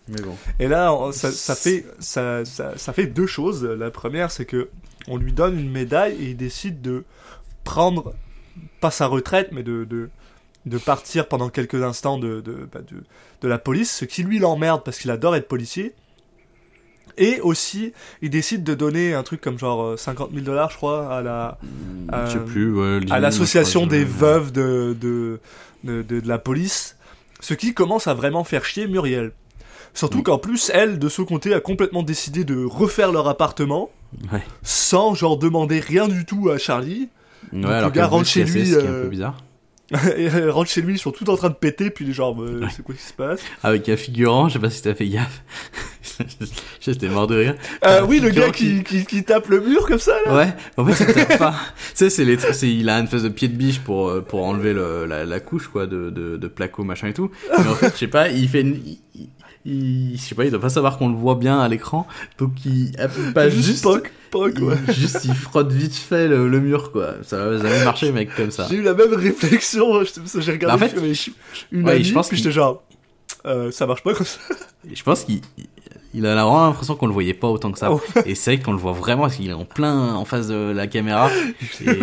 Mais bon. Et là, on- ça, ça fait, ça, ça, ça fait deux choses. La première, c'est que on lui donne une médaille et il décide de prendre, pas sa retraite, mais de, de, de partir pendant quelques instants de, de, bah, de, de la police, ce qui lui l'emmerde parce qu'il adore être policier. Et aussi, il décide de donner un truc comme genre euh, 50 000 dollars, je crois, à la, je sais Euh, plus, ouais, à l'association des veuves de, de- de la police, ce qui commence à vraiment faire chier Muriel. Surtout Oui. qu'en plus, elle, de son côté, a complètement décidé de refaire leur appartement, Ouais. sans genre demander rien du tout à Charlie. Ouais, le alors gars qu'elle rentre chez lui, ce qui est un euh, peu bizarre. <laughs> Et elle rentre chez lui, ils sont tout en train de péter, puis genre, euh, c'est quoi qui se passe? Avec un figurant, je sais pas si t'as fait gaffe. <laughs> J'étais mort de rire. euh, Oui, le gars qui, qui, qui tape le mur comme ça, là Ouais, en fait, il tape pas. tu sais, c'est les, c'est, il a une espèce de pied de biche pour, euh, pour enlever le, la, la couche, quoi, de, de, de placo, machin et tout. Mais en fait, je sais pas, il fait une, il, il- je sais pas, il doit pas savoir qu'on le voit bien à l'écran. Donc, il appuie pas juste juste, poc, poc, ouais. il- juste, il frotte vite fait le, le mur, quoi. Ça va jamais marcher, mec, comme ça. J'ai eu la même réflexion, je- j'ai regardé Bah, en fait, avec une ouais, amie, je pense puis j'étais genre, euh, ça marche pas comme ça. Je pense qu'il, il- a vraiment l'impression qu'on le voyait pas autant que ça. Ouais. Et c'est vrai qu'on le voit vraiment parce qu'il est en plein en face de la caméra. <laughs> Et-.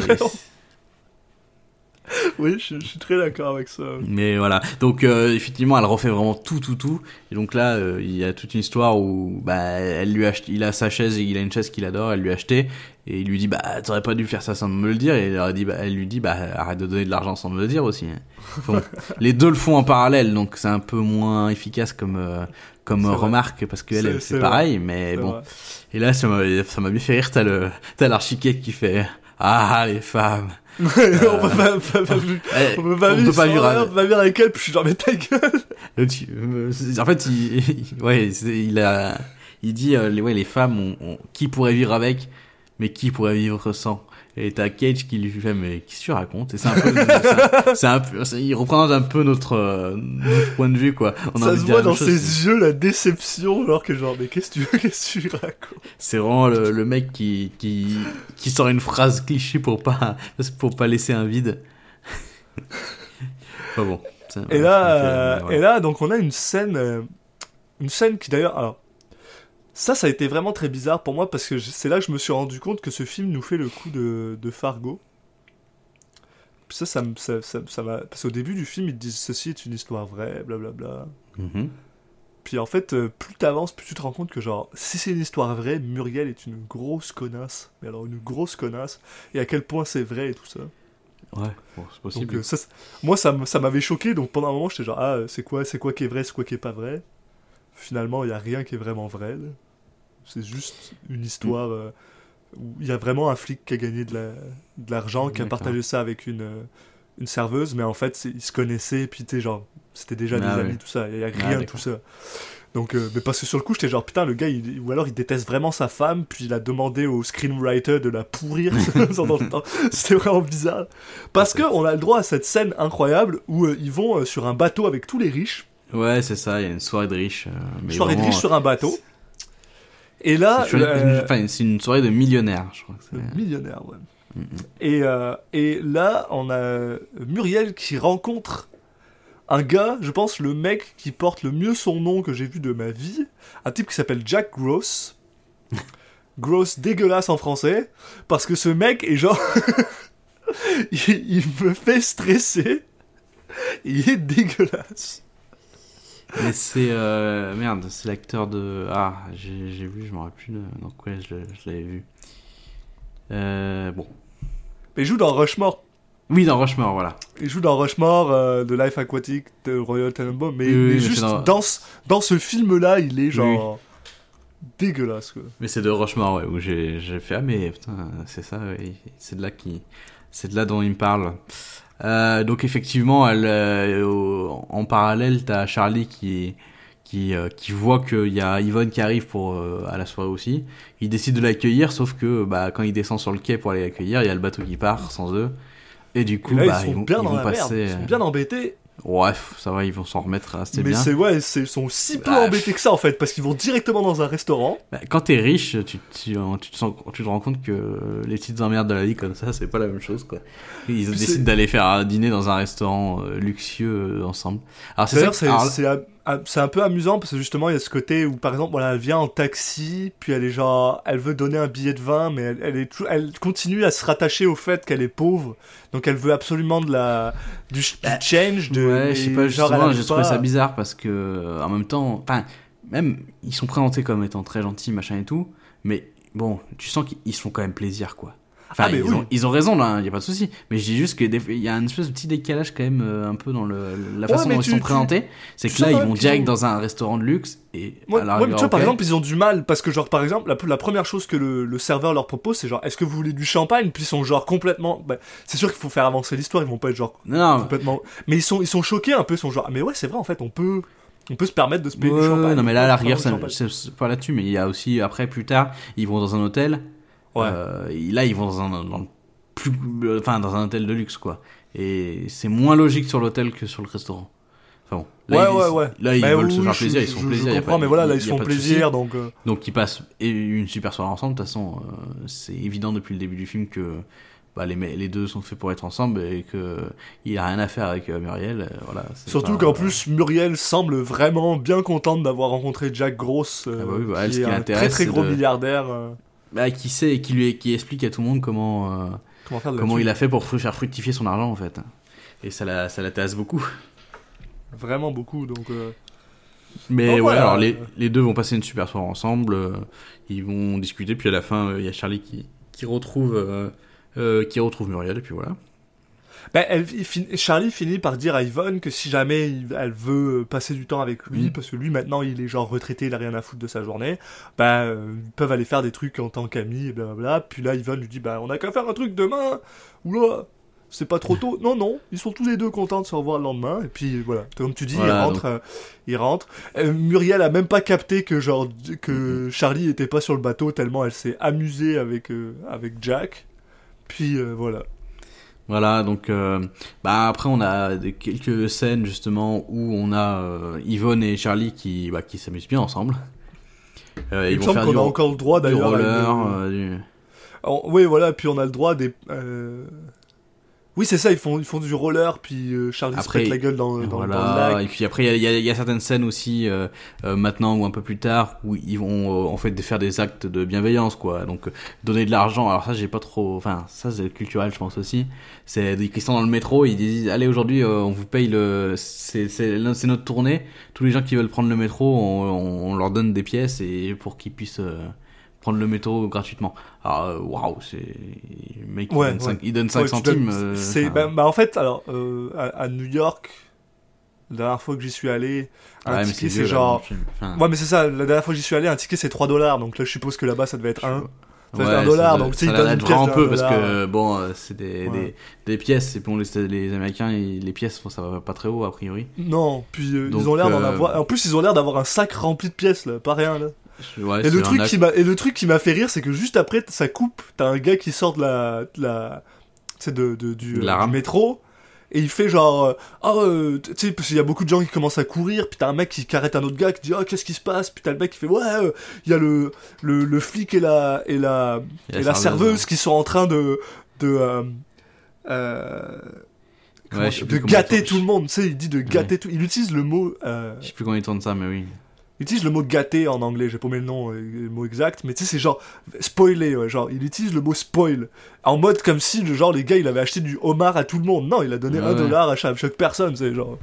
<laughs> Oui, je, je suis très d'accord avec ça. Mais voilà. Donc euh, effectivement, elle refait vraiment tout, tout, tout. Et donc là, euh, il y a toute une histoire où bah elle lui achète, il a sa chaise, et il a une chaise qu'il adore, elle lui a acheté et il lui dit bah t'aurais pas dû faire ça sans me le dire. Et elle, leur dit, bah, elle lui dit bah arrête de donner de l'argent sans me le dire aussi. Bon, <laughs> les deux le font en parallèle, donc c'est un peu moins efficace comme euh, comme vrai. remarque parce que elle, C'est- pareil. Mais bon. vrai. Et là, ça m'a ça m'a bien fait rire. T'as le t'as l'archiquette qui fait ah les femmes. <laughs> on peut pas, pas- pas- Eh, on peut pas on vivre peut vivre rien, avec- on peut pas vivre avec elle, puis je suis genre, mais ta gueule euh, En fait, il, il- ouais, il a, il dit, euh, les, ouais, les femmes, on, on- qui pourrait vivre avec, mais qui pourrait vivre sans. Et t'as Cage qui lui fait, mais qu'est-ce que tu racontes? Et c'est un peu, c'est- un peu, il représente un peu notre, euh, notre point de vue, quoi. On Ça se voit dans chose, ses yeux la déception, alors que genre, mais qu'est-ce que tu veux, <laughs> qu'est-ce que tu racontes? C'est vraiment le, le mec qui, qui, qui sort une phrase cliché pour pas, pour pas laisser un vide. <laughs> Enfin bon. Et là, donc, euh, et là, donc on a une scène, euh, une scène qui d'ailleurs, alors, ça, ça a été vraiment très bizarre pour moi parce que c'est là que je me suis rendu compte que ce film nous fait le coup de, de Fargo. Puis ça, ça, ça, ça, parce qu'au début du film, ils te disent ceci est une histoire vraie, blablabla. Mhm. Puis en fait, euh, plus t'avances, plus tu te rends compte que genre, si c'est une histoire vraie, Muriel est une grosse connasse. Mais alors une grosse connasse. Et à quel point c'est vrai et tout ça. Ouais, bon, c'est possible. Donc euh, ça, moi ça, m'avait choqué, donc pendant un moment j'étais genre ah c'est quoi c'est quoi qui est vrai, c'est quoi qui est pas vrai. Finalement il y a rien qui est vraiment vrai. là. C'est juste une histoire euh, où il y a vraiment un flic qui a gagné de la- de l'argent, qui a partagé ça avec une euh, une serveuse, mais en fait ils se connaissaient, puis tu sais genre c'était déjà Ah des amis tout ça, il y a Ah, rien de d'accord. tout ça. Donc euh, mais parce que sur le coup j'étais genre putain le gars il- ou alors il déteste vraiment sa femme, puis il a demandé au screenwriter de la pourrir. <laughs> <laughs> C'était vraiment bizarre. Parce que on a le droit à cette scène incroyable où euh, ils vont euh, sur un bateau avec tous les riches, Ouais, c'est ça, il y a une soirée de riches. mais soirée de riches sur un bateau. Et là, c'est une- euh, c'est une soirée de millionnaires, je crois. que millionnaire, ouais. Mhm. Et, euh, et là, on a Muriel qui rencontre un gars, je pense le mec qui porte le mieux son nom que j'ai vu de ma vie, un type qui s'appelle Jack Gross. <laughs> Gross dégueulasse en français, parce que ce mec est genre... <laughs> il, il me fait stresser. Il est dégueulasse. Mais c'est euh, merde, c'est l'acteur de ah j'ai vu, je me rappelle plus dans quoi je, je l'avais vu. Euh, bon, Mais il joue dans Rushmore. oui dans Rushmore, voilà. Il joue dans Rushmore, euh, de Life Aquatic, de Royal Tenenbaum, mais, Oui, oui, mais juste dans- dans... ce- dans ce film-là, il est genre dégueulasse. Quoi. Mais c'est de Rushmore ouais, où j'ai j'ai fait ah mais putain c'est ça, ouais, c'est de là qui c'est de là dont il me parle. Euh, donc effectivement, elle, euh, en parallèle, t'as Charlie qui qui, euh, qui voit qu'il y a Yvonne qui arrive pour, euh, à la soirée aussi. Il décide de l'accueillir, sauf que bah, quand il descend sur le quai pour aller l'accueillir, il y a le bateau qui part sans eux. Et du coup, Et là, bah, ils sont vont, ils passer. merde. Ils sont euh, bien embêtés. Ouais, ça va, ils vont s'en remettre assez Mais bien. c'est ouais, c'est- ils sont si peu Bah, embêtés que ça en fait, parce qu'ils vont directement dans un restaurant. Bah, quand t'es riche, tu, tu, tu, te sens, tu te rends compte que les petites emmerdes de la vie comme ça, c'est pas la même chose, quoi. Ils Puis décident d'aller faire un dîner dans un restaurant euh, luxueux euh, ensemble. Alors c'est ça c'est c'est a- a- c'est un peu amusant parce que justement, il y a ce côté où, par exemple, voilà, elle vient en taxi, puis elle est genre, elle veut donner un billet de vin, mais elle, elle est, tou- elle continue à se rattacher au fait qu'elle est pauvre, donc elle veut absolument de la, du, du change, de, ouais, je sais pas, genre, pas ça bizarre parce que, euh, en même temps, enfin, même, ils sont présentés comme étant très gentils, machin et tout, mais bon, tu sens qu'ils se font quand même plaisir, quoi. Enfin, Ah, ils, oui. ont, ils ont raison, là, il y a pas de souci. Mais je dis juste que des- il y a un espèce de petit décalage quand même euh, un peu dans le, la façon dont tu- ils sont présentés. C'est que là, ils vont direct dans un restaurant de luxe et Ouais, à la ouais, mais tu vois, par exemple, ils ont du mal parce que, genre, par exemple, la, la première chose que le, le serveur leur propose, c'est genre, est-ce que vous voulez du champagne? Puis ils sont genre complètement. bah, c'est sûr qu'il faut faire avancer l'histoire, ils vont pas être genre Non, complètement. Mais ils sont, ils sont choqués un peu, ils sont genre, ah, mais ouais, c'est vrai, en fait, on peut, on peut se permettre de se payer Ouais, du champagne. non mais là à la rigueur c'est pas là-dessus mais il y a aussi après plus tard ils vont dans un hôtel Ouais. Euh, et là ils vont dans un dans le plus enfin dans un hôtel de luxe quoi et c'est moins logique sur l'hôtel que sur le restaurant enfin bon là, ouais, ils, ouais, ouais. là ils Mais veulent oui, se faire je- plaisir ils se font plaisir comprends, pas- mais voilà, là, ils se font plaisir, donc. euh, donc ils passent une super soirée ensemble de toute façon euh, c'est évident depuis le début du film que bah, les, deux sont faits pour être ensemble et que il a rien à faire avec euh, Muriel voilà Surtout qu'en plus, Muriel semble vraiment bien contente d'avoir rencontré Jack Gross, Ah bah oui, bah, qui est qui un très très gros de- milliardaire. Bah, qui sait et qui lui qui explique à tout le monde comment euh, comment faire la il a fait pour faire fructifier son argent en fait. Et ça la, ça l'intéresse beaucoup. Vraiment beaucoup, donc. euh, Mais Oh, ouais, voilà. alors les, les deux vont passer une super soirée ensemble, euh, ils vont discuter, puis à la fin, il y a Charlie qui, qui, retrouve, qui retrouve Muriel, et puis voilà. Ben, elle, Charlie finit par dire à Yvonne que si jamais elle veut passer du temps avec lui, Mm. parce que lui maintenant il est genre retraité, il a rien à foutre de sa journée, ben euh, ils peuvent aller faire des trucs en tant qu'amis, et blablabla. Puis là Yvonne lui dit ben on a qu'à faire un truc demain, oula, c'est pas trop tôt. Non non, ils sont tous les deux contents de se revoir le lendemain. Et puis voilà, comme tu dis, Voilà, il rentre, euh, il rentre. Euh, Muriel a même pas capté que genre que Charlie était pas sur le bateau tellement elle s'est amusée avec avec Jack. Puis voilà. Voilà, donc euh, bah après on a quelques scènes justement où on a euh, Yvonne et Charlie qui, bah, qui s'amusent bien ensemble. Euh, Il ils me vont semble qu'on a encore le droit d'ailleurs. roller, une- euh, du- Alors, oui, voilà, puis on a le droit des. Oui, c'est ça, ils font, ils font du roller, puis euh, Charlie se pète la gueule dans, dans, voilà. dans le lac. Et puis après, il y a- il y, y a certaines scènes aussi, euh, euh, maintenant ou un peu plus tard, où ils vont euh, en fait faire des actes de bienveillance, quoi. Donc euh, donner de l'argent. Alors ça, j'ai pas trop. Enfin, ça c'est culturel, je pense aussi. C'est ils sont dans le métro, ils disent allez aujourd'hui, euh, on vous paye le. C'est c'est c'est notre tournée. Tous les gens qui veulent prendre le métro, on, on, on leur donne des pièces et pour qu'ils puissent. Prendre le métro gratuitement. Alors, euh, waouh, c'est. Le mec, Ouais, il, donne 5, ouais. il donne 5 Ouais, tu centimes. euh, c'est, bah, bah, en fait, alors, euh, à, à New York, la dernière fois que j'y suis allé, un ticket c'est genre. Enfin, Ouais, mais c'est ça, la dernière fois que j'y suis allé, un ticket c'est 3 dollars, donc là je suppose que là-bas ça devait être 1. Ça un dollar, donc, tu sais, d'un peu parce dollar. que bon, euh, c'est des, Ouais. des, des pièces, et pour les, les Américains, ils- les pièces, bon, ça va pas très haut a priori. Non, puis euh, Donc, ils ont l'air d'en euh, avoir. En plus, ils ont l'air d'avoir un sac rempli de pièces là, pas rien là. Ouais, Et le, truc qui m'a, et le truc qui m'a fait rire, c'est que juste après, ça coupe, t'as un gars qui sort de la, de la, de, de- du, De la euh, du métro, et il fait genre, euh, oh, euh, tu sais, parce qu'il y a beaucoup de gens qui commencent à courir, puis t'as un mec qui arrête un autre gars qui dit, oh, qu'est-ce qui se passe, puis t'as le mec qui fait, ouais, euh, il y a le, le, le flic et la, et la, Et et la serveuse serveuse, qui sont en train de, de, euh, comment Ouais, dire, je sais de gâter il tout le monde, tu sais, il dit de gâter tout, il utilise le mot, Je sais plus comment ils tournent ça, mais oui. Il utilise le mot gâter en anglais, j'ai paumé le nom, euh, le mot exact, mais tu sais, c'est genre spoiler, ouais, genre, il utilise le mot spoil, en mode comme si, le genre, les gars, il avait acheté du homard à tout le monde. Non, il a donné Ouais, un ouais. dollar à chaque, chaque personne, c'est genre,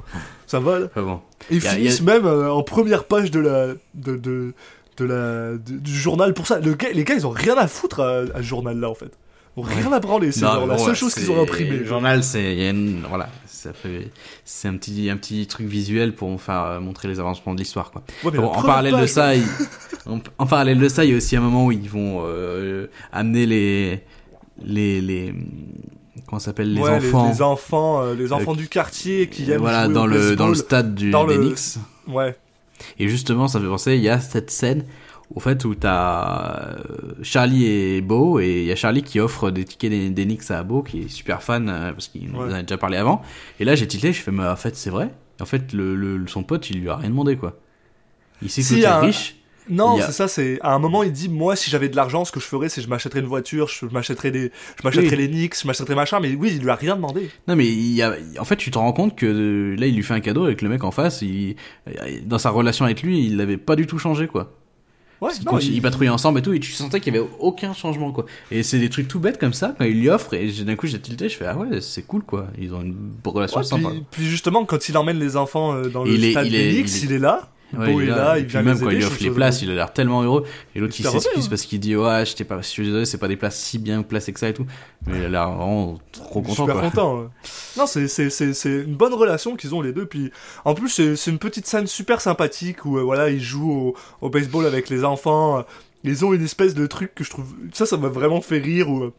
ça va, là. Bon. Et ils a- finissent a- même euh, en première page de la, de, de, de la, de- du journal pour ça. Le gars, les gars, ils ont rien à foutre à, à ce journal-là, en fait. Ils ont rien à branler, c'est genre la seule chose qu'ils ont imprimée. Le journal, c'est, une- voilà, ça fait, c'est un petit, un petit truc visuel pour me faire euh, montrer les avancements de l'histoire, quoi. Ouais, Bon, en parallèle de page, ça, il- en, en parallèle de ça, il y a aussi un moment où ils vont euh, amener les, les, les, comment s'appelle, les ouais, enfants, les, enfants, euh, les enfants Euh, du quartier qui aiment voilà, jouer dans au le, dans le baseball. stade du, dans le-. Ouais. Et justement, ça me fait penser, il y a cette scène au fait où t'as euh, Charlie et Beau et il y a Charlie qui offre des tickets des- d'Enix à Beau qui est super fan euh, parce qu'il nous en a déjà parlé avant. Et là j'ai tilté je fais mais en fait c'est vrai. En fait le, le- son pote il lui a rien demandé quoi. Il sait que Si, un- riche. Non, a- c'est ça, c'est à un moment il dit moi si j'avais de l'argent ce que je ferais c'est je m'achèterais une voiture, je m'achèterais des je m'achèterais Oui. les Nix, je m'achèterais machin mais oui, il lui a rien demandé. non mais il y a en fait tu te rends compte que euh, là il lui fait un cadeau avec le mec en face il dans sa relation avec lui il l'avait pas du tout changé quoi Ouais, non, il- ils patrouillaient ensemble et tout, et tu sentais qu'il y avait aucun changement, quoi. Et c'est des trucs tout bêtes comme ça, quand il lui offre, et d'un coup j'ai tilté, je fais, ah ouais, c'est cool, quoi. Ils ont une relation Ouais, sympa. puis, puis justement quand il emmène les enfants euh, dans le Il est- stade il est- Nix, il est- il est là. Ouais, Beau il est là, et il vient même quand il offre je les places, il a l'air tellement heureux. Et l'autre il s'excuse hein. parce qu'il dit ouais, j'étais pas, je suis désolé, c'est pas des places si bien placées que ça et tout. Mais il a l'air vraiment trop content super quoi. content. ouais. <laughs> Non, c'est une bonne relation qu'ils ont les deux. Puis en plus c'est une petite scène super sympathique où euh, voilà ils jouent au, au baseball avec les enfants. Ils ont une espèce de truc que je trouve ça ça m'a vraiment fait rire où euh,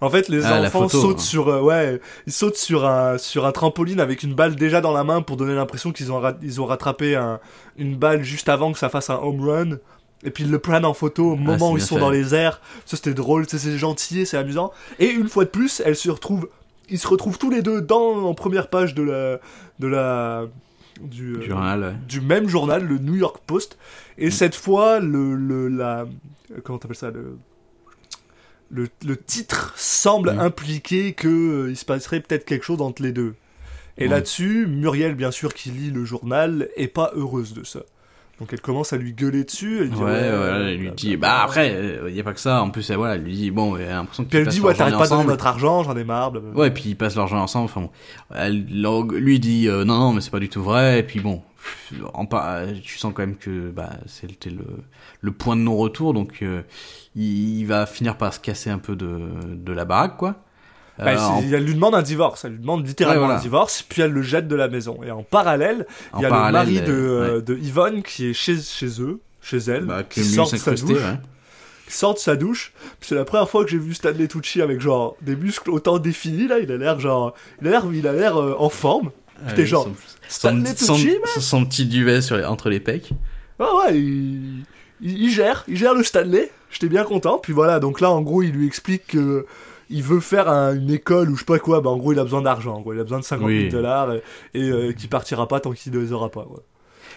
en fait les Ah, enfants photo, sautent hein. sur euh, ouais ils sautent sur un sur un trampoline avec une balle déjà dans la main pour donner l'impression qu'ils ont ils ont rattrapé un, une balle juste avant que ça fasse un home run. Et puis ils le prennent en photo au moment c'est où ils sont fait. dans les airs. Ça c'était drôle, c'est gentil c'est amusant. Et une fois de plus, elle se retrouve ils se retrouvent tous les deux dans en première page de la de la du, euh, Du journal, ouais. du même journal le New York Post et cette fois le le la comment t'appelles ça le le, le titre semble Mm. impliquer que euh, il se passerait peut-être quelque chose entre les deux. Et Ouais. là-dessus, Muriel, bien sûr, qui lit le journal, est pas heureuse de ça. Donc elle commence à lui gueuler dessus. Elle dit, Ouais, ouais, euh, il lui dit, bah après, il y a pas que ça. En plus, elle, voilà, elle lui dit, bon, elle a l'impression Puis qu'ils elle dit, ouais, t'arrêtes pas de donner notre argent, j'en ai marre. blablabla. Ouais, puis ils passent leur journée ensemble. Enfin bon, elle, lui dit euh, non, non, mais c'est pas du tout vrai. Et puis bon, en pas, tu sens quand même que bah c'était le le point de non retour. Donc euh, il, il va finir par se casser un peu de de la baraque, quoi. Bah, Euh, en, Elle lui demande un divorce, elle lui demande littéralement Ouais, voilà. un divorce, puis elle le jette de la maison. Et en parallèle, il y a le mari de, euh, euh, de Yvonne qui est chez, chez eux, chez elle, bah, qui sort de sa douche. qui sort de sa douche. C'est la première fois que j'ai vu Stanley Tucci avec genre des muscles autant définis là. Il a l'air genre, il a l'air, il a l'air euh, en forme. T'es Ouais, genre, son- Stanley son, son, son petit duvet sur les- entre les pecs. Ah ouais, il, il, il gère, il gère le Stanley. J'étais bien content. Puis voilà, donc là en gros il lui explique que il veut faire un- une école ou je sais pas quoi. Bah en gros il a besoin d'argent. Il a besoin de 50 000 Oui. dollars et, et, euh, qu'il partira pas tant qu'il ne les aura pas.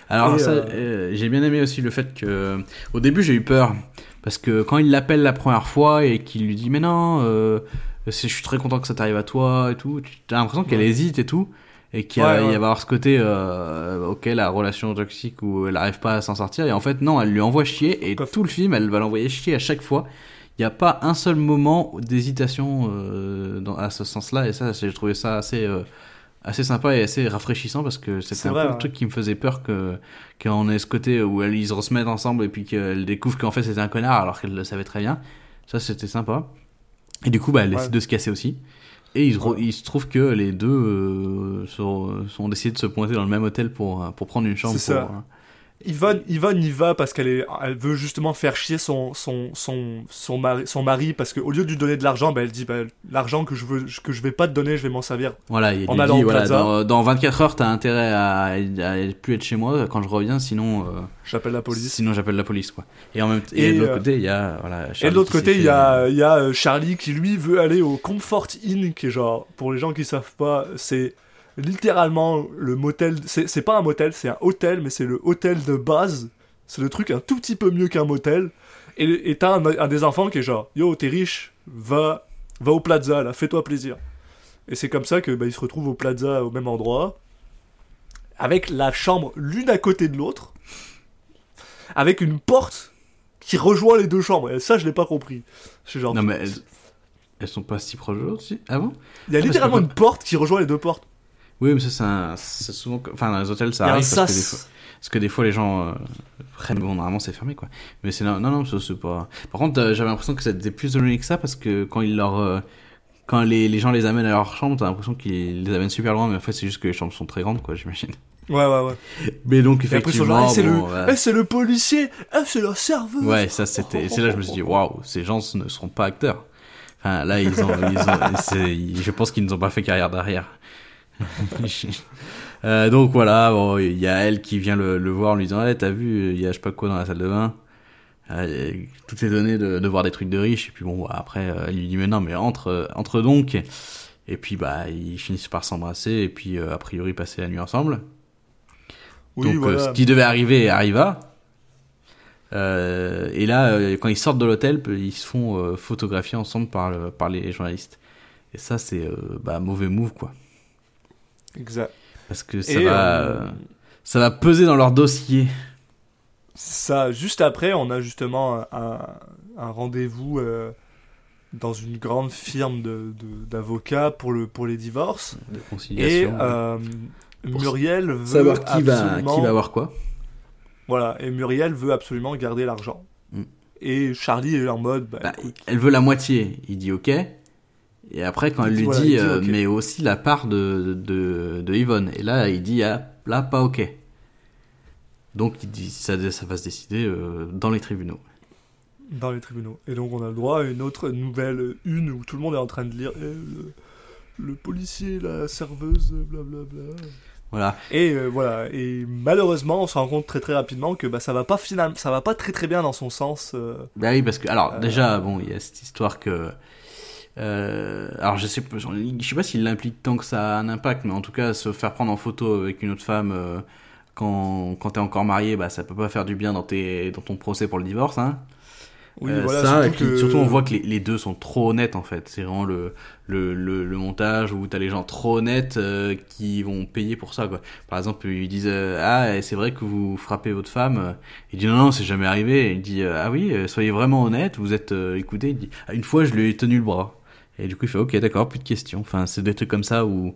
Alors Et, ça, euh, euh, j'ai bien aimé aussi le fait que au début j'ai eu peur parce que quand il l'appelle la première fois et qu'il lui dit mais non, euh, je suis très content que ça t'arrive à toi et tout, tu as l'impression qu'elle Ouais. hésite et tout et qu'il y, Ouais, ouais. va y avoir ce côté euh, ok la relation toxique où elle arrive pas à s'en sortir et en fait non elle lui envoie chier et Coff. tout le film elle va l'envoyer chier à chaque fois. Il n'y a pas un seul moment d'hésitation euh, à ce sens-là et ça j'ai trouvé ça assez euh, assez sympa et assez rafraîchissant parce que C'est c'était un vrai, peu ouais. le truc qui me faisait peur que qu'on ait ce côté où elles, ils se remettent ensemble et puis qu'elle découvre qu'en fait c'était un connard alors qu'elle le savait très bien. Ça c'était sympa. Et du coup bah elle décide de se casser aussi. Et il, il se trouve que les deux euh, sont, sont décidés de se pointer dans le même hôtel pour, euh, pour prendre une chambre. C'est ça. pour, euh, Yvonne, Yvonne y va parce qu'elle elle veut justement faire chier son, son, son, son mari, son mari parce qu'au lieu de lui donner de l'argent, bah, elle dit, bah, l'argent que je veux, que je vais pas te donner, je vais m'en servir. Voilà, il En allant dit au voilà, Plaza. dans, dans 24 heures t'as intérêt à, à plus être chez moi quand je reviens sinon euh, J'appelle la police. sinon j'appelle la police quoi. Et en même Et, et de l'autre euh, côté il y a voilà Et Charlie de l'autre côté, il y fait- a, il y a euh, Charlie qui lui veut aller au Comfort Inn, qui est genre, pour les gens qui savent pas, c'est littéralement le motel. C'est pas un motel, c'est un hôtel, mais c'est le hôtel de base. C'est le truc un tout petit peu mieux qu'un motel. Et t'as un, un des enfants qui est genre, yo, t'es riche, va, va au Plaza, là, fais-toi plaisir. Et c'est comme ça que bah, ils se retrouvent au Plaza au même endroit, avec la chambre l'une à côté de l'autre, avec une porte qui rejoint les deux chambres. Et ça, je l'ai pas compris. Genre, Non mais elles, elles sont pas si proches de l'autre si Ah bon il y a parce littéralement que- une porte qui rejoint les deux portes. Oui, mais ça, c'est souvent. Enfin, dans les hôtels, ça arrive parce que, fois, parce que des fois, les gens. Euh, prennent- bon, normalement, c'est fermé, quoi. Mais c'est. Non, non, ça, c'est pas. Par contre, euh, j'avais l'impression que c'était plus donné que ça parce que quand ils leur. euh, quand les, les gens les amènent à leur chambre, t'as l'impression qu'ils les amènent super loin, mais en fait, c'est juste que les chambres sont très grandes, quoi, j'imagine. Ouais, ouais, ouais. <laughs> Mais donc, effectivement. Eh, c'est le, bon, voilà. eh, c'est le policier, eh, c'est la serveuse. Ouais, ça c'était. C'est là je me suis dit, <laughs> waouh, ces gens ne seront pas acteurs. Enfin, là, ils ont. ils ont c'est- je pense qu'ils ne ont pas fait carrière derrière. <laughs> Euh, donc voilà, bon, il y a elle qui vient le, le voir en lui disant hey, T'as vu, il y a je sais pas quoi dans la salle de bain. Euh, tout est donné de, de voir des trucs de riches. Et puis bon, bah, après, euh, elle lui dit Mais non, mais entre, euh, entre donc. Et puis bah, ils finissent par s'embrasser et puis euh, a priori passer la nuit ensemble. Oui, donc euh, voilà. ce qui devait arriver arriva. Euh, et là, euh, quand ils sortent de l'hôtel, ils se font euh, photographier ensemble par, le- par les journalistes. Et ça, c'est euh, bah, mauvais move, quoi. Exact. Parce que ça Et, va, euh, euh, ça va peser dans leur dossier. Ça, juste après, on a justement un, rendez-vous euh, dans une grande firme de- de- d'avocats pour, le, pour les divorces. De Et conciliation. euh, Pour Muriel veut savoir qui va, qui va avoir quoi. Voilà, et Muriel veut absolument garder l'argent. Mm. Et Charlie est en mode... bah, Bah, écoute, elle veut la moitié. Il dit OK. Et après, quand Il elle dit, lui voilà, dit, euh, mais aussi la part de, de, de Yvonne. Et là, il dit, ah, là, pas OK. Donc, il dit, ça, ça va se décider euh, dans les tribunaux. dans les tribunaux. Et donc on a le droit à une autre nouvelle une où tout le monde est en train de lire eh, le, le policier, la serveuse, blablabla. Voilà. Et euh, voilà. Et malheureusement, on se rend compte très très rapidement que bah, ça va pas finalement, ça va pas très très bien dans son sens. Bah oui, parce que, alors, déjà, bon, il y a cette histoire que. Euh, alors, je sais, pas- je sais pas s'il l'implique tant que ça a un impact, mais en tout cas, se faire prendre en photo avec une autre femme euh, quand, quand t'es encore marié, bah, ça peut pas faire du bien dans, tes, dans ton procès pour le divorce, hein. Oui, Euh, voilà. ça, surtout et puis, que- surtout, on voit que les, les deux sont trop honnêtes en fait. C'est vraiment le, le, le, le montage où t'as les gens trop honnêtes euh, qui vont payer pour ça. Quoi. Par exemple, ils disent euh, Ah, c'est vrai que vous frappez votre femme. Il dit Non, non, c'est jamais arrivé. Il dit Ah oui, soyez vraiment honnête. Vous êtes écoutez. Il dit Ah, Une fois, je lui ai tenu le bras. Et du coup, il fait Ok, d'accord, plus de questions. Enfin, c'est des trucs comme ça où,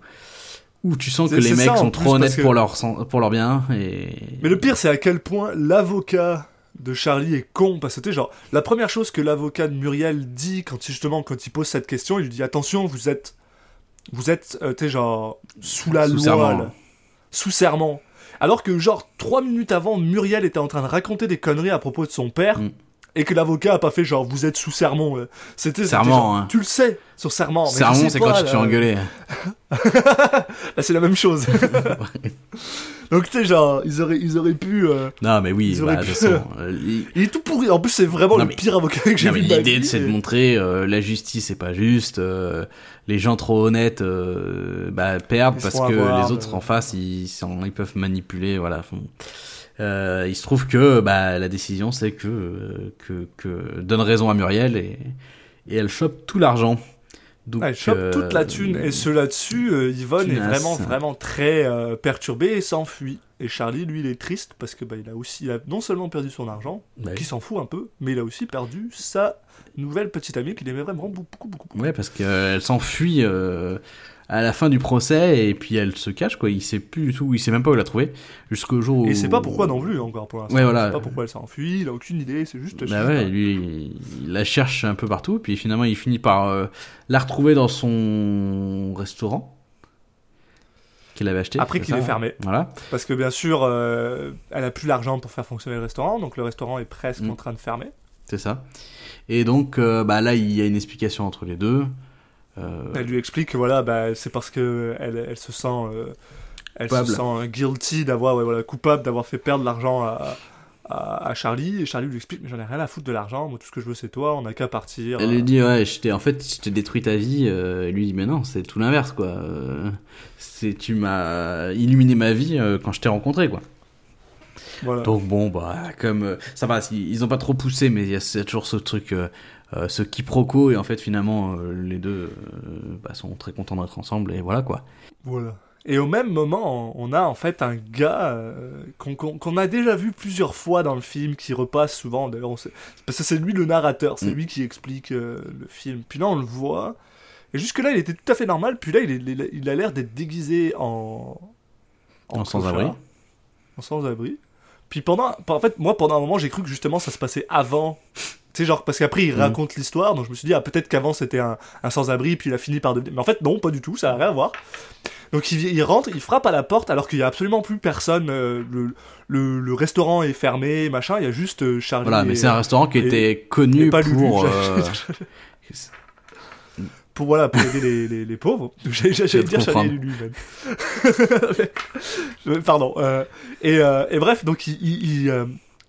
où tu sens que les mecs ça, sont trop honnêtes que- pour, leur, pour leur bien. Et... Mais le pire, c'est à quel point l'avocat de Charlie est con. Parce que genre, la première chose que l'avocat de Muriel dit quand il, justement, quand il pose cette question, il lui dit attention, vous êtes, vous êtes, euh, tu sais, genre, sous la Sous loi, serment. là. sous serment. Alors que, genre, trois minutes avant, Muriel était en train de raconter des conneries à propos de son père. Mm. Et que l'avocat a pas fait genre vous êtes sous serment. là. C'était Serment, genre, hein. Tu le sais sur serment. mais sais c'est pas, quand tu te fais là. engueuler. <laughs> Bah, c'est la même chose. <laughs> <laughs> Donc tu sais genre ils auraient ils auraient pu. euh, Non, mais oui, Ils auraient bah, de pu- façon, euh, il- Il est tout pourri. En plus, c'est vraiment Non, le mais- pire avocat que j'ai Non, vu de l'idée, c'est de et- montrer euh, la justice, c'est pas juste. euh, les gens trop honnêtes euh, bah, perdent Ils parce que avoir, les autres euh. en face, ils, peuvent manipuler. Voilà. Font- Euh, il se trouve que bah, la décision, c'est que, euh, que, que donne raison à Muriel et, et elle chope tout l'argent. Donc, il chope euh, toute la thune. Et ce là-dessus, euh, Yvonne est vraiment, vraiment très euh, perturbée et s'enfuit. Et Charlie, lui, il est triste parce que bah, il a aussi, il a non seulement perdu son argent, bah, qui s'en fout un peu, mais il a aussi perdu sa nouvelle petite amie qu'il aimait vraiment beaucoup, beaucoup, beaucoup. Ouais, parce qu'elle s'enfuit euh, à la fin du procès et puis elle se cache, quoi. Il sait plus du tout, il sait même pas où la trouver. Jusqu'au jour où. Et sait pas pourquoi non plus encore pour l'instant. Ouais, voilà. Il sait pas pourquoi elle s'est enfuie, il a aucune idée, c'est juste. Bah ouais, lui, il- la cherche un peu partout, puis finalement, il finit par euh, la retrouver dans son restaurant qu'il avait acheté. Après c'est qu'il est fermé. Voilà. Parce que bien sûr, euh, elle a plus l'argent pour faire fonctionner le restaurant, donc le restaurant est presque Mm. en train de fermer. C'est ça. Et donc, euh, bah là, il y a une explication entre les deux. Euh, Elle lui explique que voilà, bah, c'est parce que elle, elle se sent, euh, elle Coupable. se sent euh, guilty d'avoir, ouais, voilà, coupable d'avoir fait perdre l'argent à, à, à Charlie. Et Charlie lui explique, mais j'en ai rien à foutre de l'argent. Moi, tout ce que je veux, c'est toi. On n'a qu'à partir. Elle lui dit, ouais, je en fait, je t'ai détruit ta vie. Euh, et lui dit, mais non, c'est tout l'inverse, quoi. Euh, c'est, tu m'as illuminé ma vie euh, quand je t'ai rencontré, quoi. Voilà. Donc bon, bah, comme euh, ça va, ils ont pas trop poussé, mais il y a toujours ce truc, euh, euh, ce quiproquo, et en fait, finalement, euh, les deux euh, bah, sont très contents d'être ensemble, et voilà quoi. Voilà. Et au même moment, on a en fait un gars euh, qu'on a déjà vu plusieurs fois dans le film, qui repasse souvent. D'ailleurs, parce que c'est lui le narrateur, c'est Mm. lui qui explique euh, le film. Puis là, on le voit. Et jusque-là, il était tout à fait normal. Puis là, il, est- il a l'air d'être déguisé en. En sans-abri. En sans-abri. Puis pendant. En fait, moi, pendant un moment, j'ai cru que justement ça se passait avant. Tu sais, genre, parce qu'après, il Mm. raconte l'histoire. Donc je me suis dit, ah, peut-être qu'avant c'était un, un sans-abri, puis il a fini par devenir. Mais en fait, non, pas du tout, ça n'a rien à voir. Donc il, il rentre, il frappe à la porte alors qu'il y a absolument plus personne. euh, le, le, le restaurant est fermé, machin. Il y a juste euh, Charlie. Voilà, mais c'est un restaurant qui et- était connu pas Lulu. pour. <laughs> euh, <laughs> pour voilà pour aider les, les, les pauvres. <laughs> J'allais dire vais te Charlie et Lulu même. Je- Pardon. euh, et, euh, et bref, donc il, il, il, euh,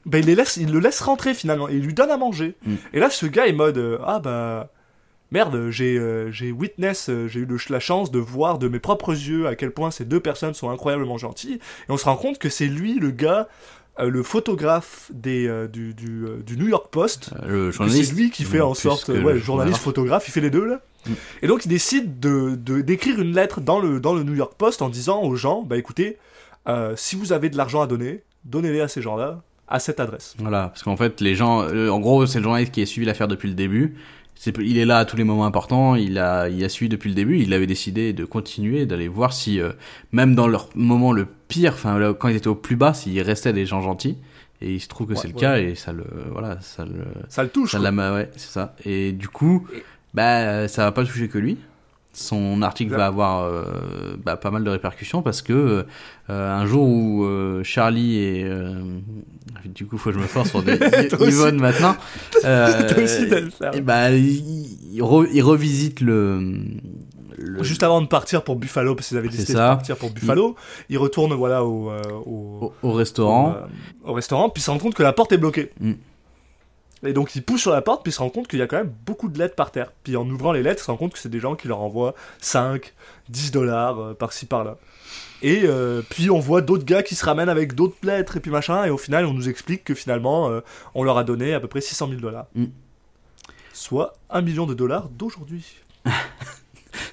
ben, il les laisse, il le laisse rentrer finalement et il lui donne à manger. Mm. Et là, ce gars est mode euh, ah bah merde, j'ai j'ai witness, j'ai eu le- la chance de voir de mes propres yeux à quel point ces deux personnes sont incroyablement gentilles. Et on se rend compte que c'est lui le gars, euh, le photographe des, euh, du, du, euh, du New York Post. Le Que journaliste. C'est lui qui fait en sorte, ouais, le journaliste, photographe, il fait les deux là. Mm. Et donc il décide de de- d'écrire une lettre dans le dans le New York Post en disant aux gens, bah écoutez, si vous avez de l'argent à donner, donnez-les à ces gens-là à cette adresse. Voilà, parce qu'en fait, les gens, en gros, c'est le journaliste qui a suivi l'affaire depuis le début. Il est là à tous les moments importants. Il a, il a suivi depuis le début. Il avait décidé de continuer, d'aller voir si, même dans leur moment le pire, enfin, là, quand ils étaient au plus bas, s'il restait des gens gentils. Et il se trouve que Ouais, c'est le ouais. cas et ça le, voilà, ça le, Ça le touche. ça ouais, c'est ça. Et du coup, bah, ça va pas toucher que lui. Son article va avoir euh, bah, pas mal de répercussions parce que euh, un jour où euh, Charlie et du coup faut que je me force sur des. <laughs> Yvonne maintenant <laughs> et bah, il, il re- il revisite le, le- Juste avant de partir pour Buffalo, parce qu'ils avaient décidé de partir pour Buffalo, il retourne voilà au, euh, au, au, au restaurant au, euh, au restaurant, puis se rend compte que la porte est bloquée. Mm. Et donc il pousse sur la porte, puis se rend compte qu'il y a quand même beaucoup de lettres par terre. Puis en ouvrant les lettres, il se rend compte que c'est des gens qui leur envoient 5, 10 dollars euh, par-ci par-là. Et euh, puis on voit d'autres gars qui se ramènent avec d'autres lettres et puis machin, et au final on nous explique que finalement euh, on leur a donné à peu près 600 000 dollars. Mm. Soit 1 million de dollars d'aujourd'hui. <laughs>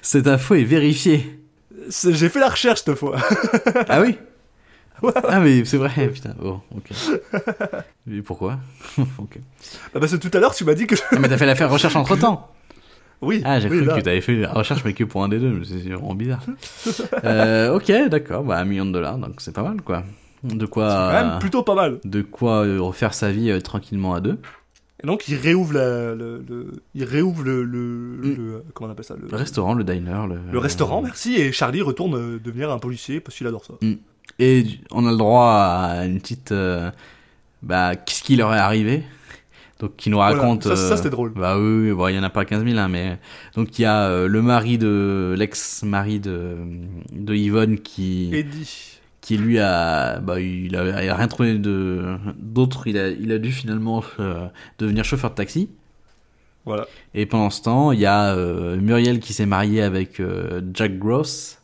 cette info est vérifiée C'est- J'ai fait la recherche cette fois. ah oui <laughs> ah mais c'est vrai putain oh ok <laughs> mais pourquoi <laughs> ok Ah, parce que tout à l'heure tu m'as dit que... ah, mais t'as fait la recherche entre temps Oui, Ah, j'ai oui, cru là. que t'avais fait la recherche, mais que pour un des deux, c'est vraiment bizarre. euh, ok, d'accord, bah un million de dollars, donc c'est pas mal, quoi. De quoi, C'est quand même plutôt pas mal. de quoi euh, refaire sa vie euh, tranquillement à deux. Et donc il réouvre la, le, le- il réouvre le, le, Mm. le- comment on appelle ça le, restaurant, le diner, le. restaurant, merci. Et Charlie retourne euh, devenir un policier parce qu'il adore ça. Et on a le droit à une petite, euh, bah, qu'est-ce qui leur est arrivé? Donc, qui nous Voilà, raconte. ça- ça, euh, c'était drôle. Bah oui, oui, bon, il y en a pas 15 000, hein, mais donc il y a euh, le mari de l'ex-mari de de Yvonne qui Eddie. Qui lui a bah il a, il a rien trouvé de d'autre il a il a dû finalement euh, devenir chauffeur de taxi Voilà. et pendant ce temps il y a euh, Muriel qui s'est mariée avec euh, Jack Gross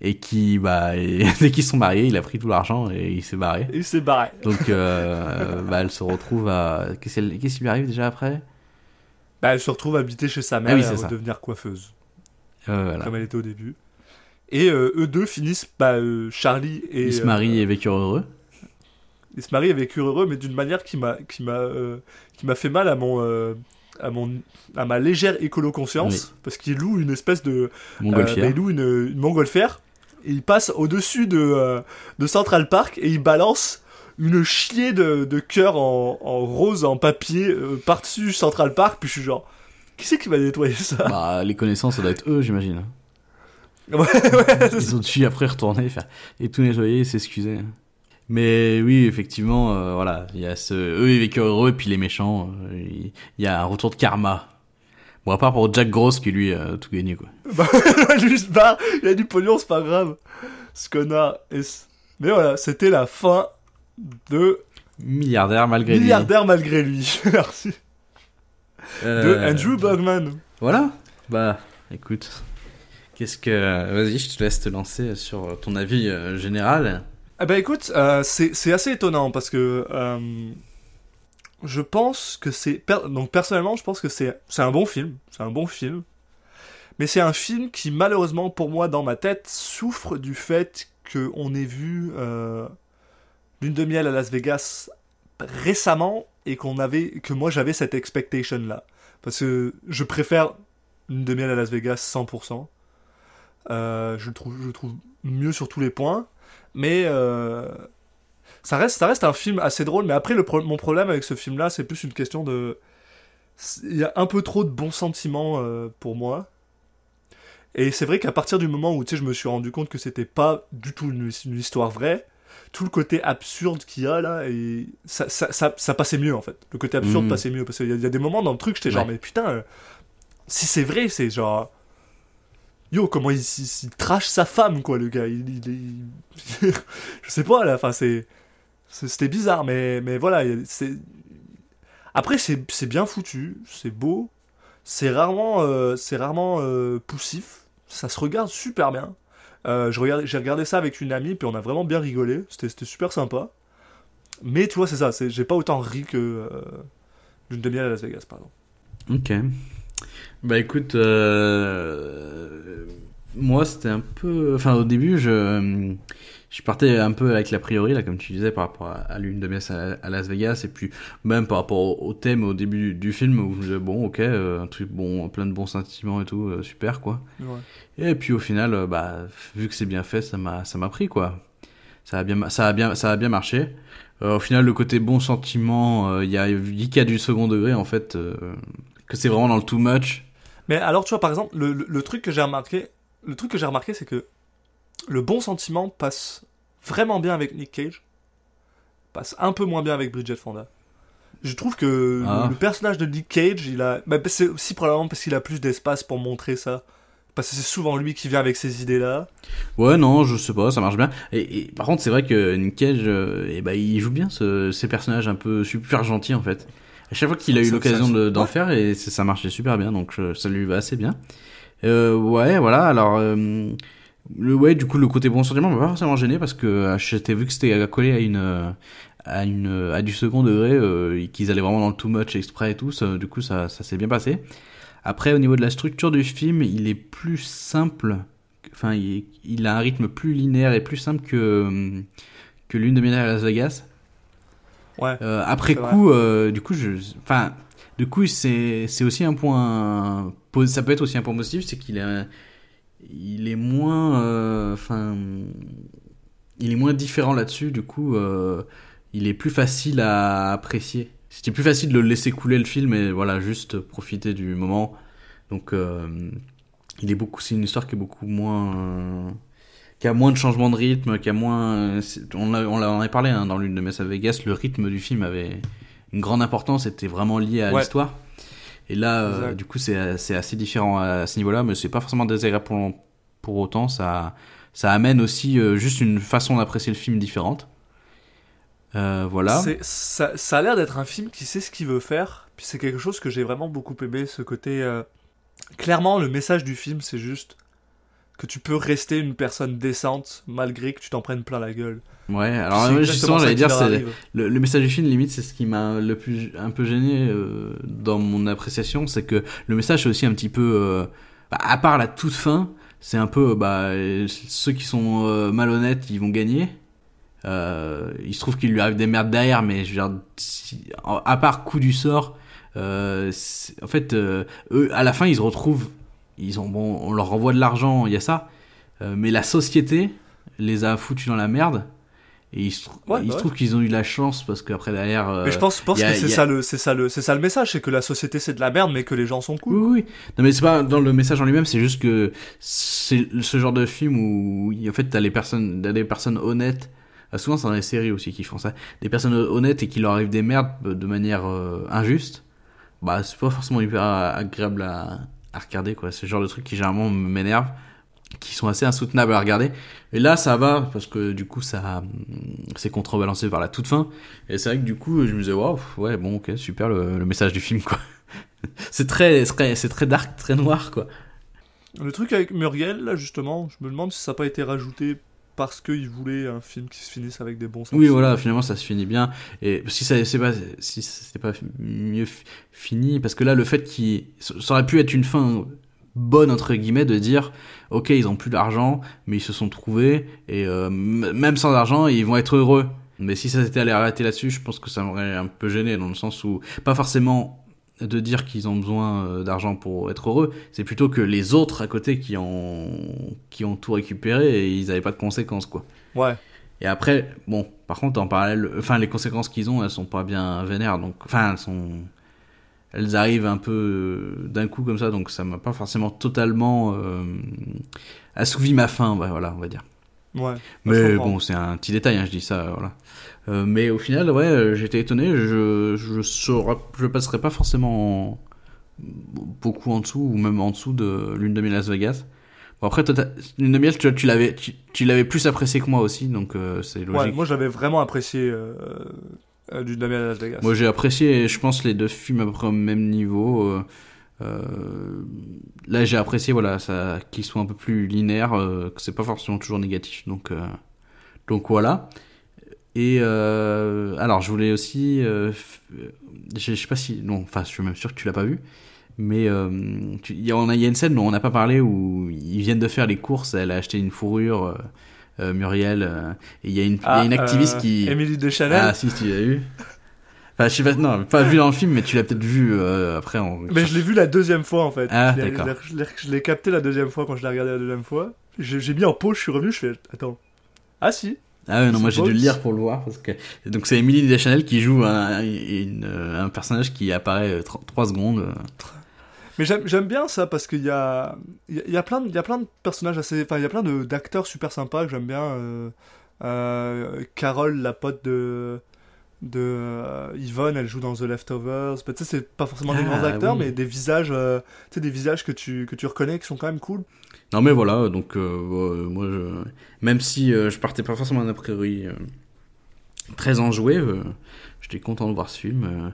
et qui bah et, <laughs> dès qu'ils sont mariés il a pris tout l'argent et il s'est barré il s'est barré. donc <laughs> bah elle se retrouve à qu'est-ce qui lui arrive déjà après? Bah, elle se retrouve habitée chez sa mère Ah oui, et ça. devenir coiffeuse, voilà. comme elle était au début. Et euh, eux deux finissent, bah, euh, Charlie et ils se euh, marient et vécurent heureux. ils se marient et vécurent heureux, mais d'une manière qui m'a qui m'a euh, qui m'a fait mal à mon euh, à mon à ma légère écolo conscience parce qu'il loue une espèce de montgolfière. Euh, bah, il loue une, une montgolfière et il passe au-dessus de, euh, de Central Park et il balance une chier de, de cœur en, en rose en papier euh, par-dessus Central Park. Puis je suis genre, qui c'est qui va nettoyer ça? Bah les connaissances ça doit être eux j'imagine Ouais, Ils ont dû après retourner faire et tout nettoyer et s'excuser. Mais oui, effectivement, euh, voilà, il y a ce eux ils vécurent heureux et puis les méchants, euh, il y a un retour de karma. Bon à part pour Jack Gross qui lui a tout gagné quoi. <laughs> bah, lui il se barre, il a du pognon, c'est pas grave. Ce connard. Mais voilà, c'était la fin de Milliardaire malgré Milliardaire malgré lui. <laughs> Merci. lui. De Euh, Andrew Bergman. Voilà. Bah écoute, qu'est-ce que vas-y, je te laisse te lancer sur ton avis euh, général. Ah bah écoute, euh, c'est assez étonnant parce que euh, je pense que c'est donc personnellement je pense que c'est c'est un bon film, c'est un bon film, mais c'est un film qui malheureusement pour moi dans ma tête souffre du fait que on ait vu euh, Lune de miel à Las Vegas récemment et qu'on avait que moi j'avais cette expectation là parce que je préfère Lune de miel à Las Vegas 100%. Euh, je le trouve je le trouve mieux sur tous les points mais euh, ça reste ça reste un film assez drôle mais après le pro- mon problème avec ce film là c'est plus une question de il y a un peu trop de bons sentiments euh, pour moi et c'est vrai qu'à partir du moment où tu sais je me suis rendu compte que c'était pas du tout une, une histoire vraie tout le côté absurde qu'il y a là et ça, ça, ça, ça passait mieux en fait le côté absurde Mhm. passait mieux parce qu'il y, a- il y a des moments dans le truc j'étais genre Ouais. mais putain euh, si c'est vrai c'est genre yo, comment il, il, trash sa femme, quoi, le gars. Il, il, <laughs> je sais pas, là, enfin, c'est. C'était bizarre, mais, mais voilà, c'est. Après, c'est bien foutu, c'est beau, c'est rarement, euh, c'est rarement euh, poussif, ça se regarde super bien. Euh, J'ai regardé ça avec une amie, puis on a vraiment bien rigolé, c'était super sympa. Mais tu vois, c'est ça, j'ai pas autant ri que d'une demi-heure à Las Vegas, par exemple. Ok. Bah écoute, euh, moi c'était un peu, enfin au début je, je partais un peu avec l'a priori là comme tu disais par rapport à, l'une de mes à, Las Vegas et puis même par rapport au, thème au début du, film où je me disais bon ok euh, un truc bon plein de bons sentiments et tout euh, super quoi. Et puis au final euh, bah vu que c'est bien fait ça m'a ça m'a pris quoi. Ça a bien ça a bien ça a bien marché. Euh, au final le côté bon sentiment euh, il y a il y a du second degré en fait euh, que c'est vraiment dans le too much. Mais alors, tu vois, par exemple, le, le- le truc que j'ai remarqué, le truc que j'ai remarqué, c'est que le bon sentiment passe vraiment bien avec Nick Cage, passe un peu moins bien avec Bridget Fonda. Je trouve que Ah. le, le personnage de Nick Cage, il a, bah, c'est aussi probablement parce qu'il a plus d'espace pour montrer ça. Parce que c'est souvent lui qui vient avec ces idées-là. Ouais, non, je sais pas, ça marche bien. Et, et par contre, c'est vrai que Nick Cage, euh, eh ben, il joue bien ce, ces personnages un peu super gentils en fait. À chaque fois qu'il a eu l'occasion d'en ouais. faire, et ça marchait super bien, donc euh, ça lui va assez bien. Euh, ouais, voilà. Alors, euh, le ouais, du coup, le côté bon sentiment m'a pas forcément gêné parce que euh, j'étais vu que c'était accolé à une euh, à une euh, à du second degré, euh, et qu'ils allaient vraiment dans le too much exprès et tout. Ça, du coup, ça ça s'est bien passé. Après, au niveau de la structure du film, il est plus simple. Enfin, il, il a un rythme plus linéaire et plus simple que que l'une de mes à Las Vegas. Ouais. Euh, après coup, euh, du coup, je, enfin, du coup, c'est c'est aussi un point, ça peut être aussi un point positif, c'est qu'il est, il est moins, euh, enfin, il est moins différent là-dessus. Du coup, il est plus facile à apprécier. C'était plus facile de le laisser couler le film et voilà, juste profiter du moment. Donc, il est beaucoup, c'est une histoire qui est beaucoup moins. Qui a moins de changement de rythme, qui a moins. On, en a parlé hein, dans l'une de Mess à Vegas, le rythme du film avait une grande importance, c'était vraiment lié à Ouais. l'histoire. Et là, euh, du coup, c'est assez différent à ce niveau-là, mais c'est pas forcément désagréable pour, pour autant. Ça, ça amène aussi euh, juste une façon d'apprécier le film différente. Euh, voilà. Ça, ça a l'air d'être un film qui sait ce qu'il veut faire. Puis c'est quelque chose que j'ai vraiment beaucoup aimé, ce côté. Clairement, le message du film, c'est juste que tu peux rester une personne décente malgré que tu t'en prennes plein la gueule. Ouais, alors justement, j'allais dire, c'est le, le message du film, limite, c'est ce qui m'a le plus un peu gêné euh, dans mon appréciation, c'est que le message est aussi un petit peu, euh, bah, à part la toute fin, c'est un peu, bah, ceux qui sont euh, malhonnêtes, ils vont gagner. Euh, il se trouve qu'il lui arrive des merdes derrière, mais je veux dire, si- à part coup du sort, en fait, eux, à la fin, ils se retrouvent, ils ont bon, on leur renvoie de l'argent, il y a ça, euh, mais la société les a foutus dans la merde. Et il se, trou- Ouais, il bah se ouais. trouve qu'ils ont eu la chance parce qu'après derrière. euh, Mais je pense, je pense a- que c'est a- ça le, c'est ça le, c'est ça le message, c'est que la société c'est de la merde, mais que les gens sont cool. Oui, oui. Non, mais c'est pas dans le message en lui-même, c'est juste que c'est ce genre de film où, en fait, t'as les personnes, t'as des personnes honnêtes. euh, Souvent, c'est dans les séries aussi qui font ça. Des personnes honnêtes et qui leur arrivent des merdes de manière euh, injuste. Bah, c'est pas forcément hyper agréable à, à regarder, quoi. C'est le genre de truc qui généralement m'énerve, qui sont assez insoutenables à regarder. Et là, ça va parce que du coup, ça, hum, c'est contrebalancé par la toute fin. Et c'est vrai que du coup, je me disais, waouh, ouais, bon, ok, super le, le message du film, quoi. <laughs> c'est très, c'est très dark, très noir, quoi. Le truc avec Muriel, là, justement, je me demande si ça n'a pas été rajouté parce qu'il voulait un film qui se finisse avec des bons Oui, sentiments. voilà, finalement, ça se finit bien. Et si ça, c'est pas, si c'était pas mieux fi- fini, parce que là, le fait qu'il, ça aurait pu être une fin bonne entre guillemets de dire, ok, ils ont plus d'argent, mais ils se sont trouvés et euh, même sans argent, ils vont être heureux. Mais si ça s'était allé arrêter là-dessus, je pense que ça m'aurait un peu gêné dans le sens où pas forcément de dire qu'ils ont besoin euh, d'argent pour être heureux, c'est plutôt que les autres à côté qui ont qui ont tout récupéré et ils avaient pas de conséquences quoi. Ouais. Et après, bon, par contre, en parallèle, enfin, les conséquences qu'ils ont, elles sont pas bien vénères, donc, enfin, elles sont, elles arrivent un peu euh, d'un coup comme ça, donc ça m'a pas forcément totalement euh, assouvi ma faim, voilà, on va dire. Ouais. Mais bon, c'est un petit détail, hein, je dis ça, voilà. Euh, mais au final, ouais, euh, j'étais étonné, je, je, saurais- je passerai pas forcément en- beaucoup en dessous, ou même en dessous de l'une de mes Las Vegas. Bon, après, toi, Lune de miel, tu, tu l'avais, tu, tu l'avais plus apprécié que moi aussi, donc euh, c'est logique. Ouais, moi j'avais vraiment apprécié euh, euh, du Damien à Las Vegas. Moi, j'ai apprécié, je pense, les deux films à peu près au même niveau. euh, là, j'ai apprécié, voilà, ça, qu'ils soient un peu plus linéaires, euh, que c'est pas forcément toujours négatif. Donc, euh, donc voilà. Et euh, alors, je voulais aussi, euh, je je sais pas si, non, enfin, je suis même sûr que tu l'as pas vu. Mais euh, tu- il y, a- on a- il y a une scène dont on n'a pas parlé où ils viennent de faire les courses. Elle a acheté une fourrure, euh, Muriel, et il y a une, il y a une activiste qui. Émilie Deschanel. Ah, si, tu l'as vu. Enfin, je sais pas, non, pas vu dans le film, mais tu l'as peut-être vu après en. Mais je l'ai vu la deuxième fois en fait. Ah, d'accord. je l'ai- capté la deuxième fois quand je l'ai regardé la deuxième fois. J'ai j'ai mis en pause, je suis revenu, je fais attends. Ah si. Ah ouais, non, moi j'ai dû le lire pour le voir. Parce que... Donc c'est Emily Deschanel qui joue un, une- un personnage qui apparaît 3 secondes. euh. Mais j'aime bien ça parce qu'il y a y a- il y a plein de y a plein de personnages assez enfin il y a plein d'acteurs super sympas que j'aime bien euh, euh, Carole la pote de de euh, Yvonne, elle joue dans The Leftovers. Bah, tu sais, c'est pas forcément des Ah, grands acteurs, oui. mais des visages, euh, des visages que tu, que tu reconnais, qui sont quand même cool. Non mais voilà, donc euh, ouais, moi je... Même si euh, je partais pas forcément d'un priori euh, très enjoué, euh, j'étais content de voir ce film. euh,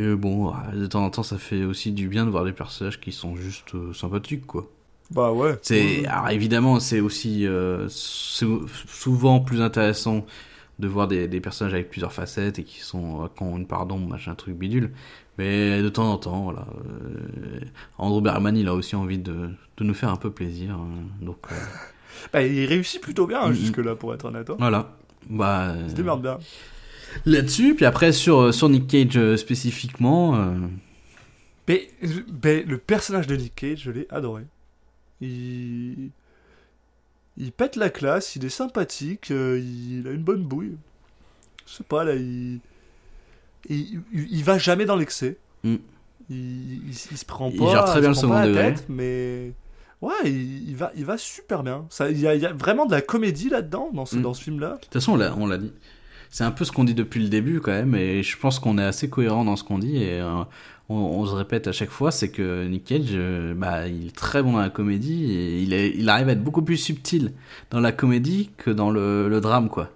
et euh, bon, euh, de temps en temps ça fait aussi du bien de voir des personnages qui sont juste euh, sympathiques quoi. Bah ouais. C'est alors évidemment c'est aussi euh, sou- souvent plus intéressant de voir des, des personnages avec plusieurs facettes et qui sont euh, qui ont une part d'ombre machin truc bidule. Mais de temps en temps voilà. euh, Andrew Bergman il a aussi envie de, de nous faire un peu plaisir hein. donc euh, <laughs> Bah, il réussit plutôt bien, hein, jusque-là, pour être honnête. hein. voilà. Bah Il se euh, démerde bien. là-dessus puis après sur sur Nick Cage euh, spécifiquement euh, Mais, mais le personnage de Nick Cage, je l'ai adoré. Il... il pète la classe, il est sympathique, euh, il a une bonne bouille. Je sais pas, là, il... Il, il- il va jamais dans l'excès. Mm. Il, il- il se prend Il pas, gère très il bien le second degré. tête, mais... Ouais, il, il va, il va super bien. Ça, il, y a, il y a vraiment de la comédie là-dedans, dans ce, Mm. dans ce film-là. De toute façon, on l'a, on l'a dit. C'est un peu ce qu'on dit depuis le début quand même, et je pense qu'on est assez cohérent dans ce qu'on dit, et euh, on, se répète à chaque fois, c'est que Nick Cage, euh, bah, il est très bon dans la comédie, et il, est, il arrive à être beaucoup plus subtil dans la comédie que dans le, le drame, quoi.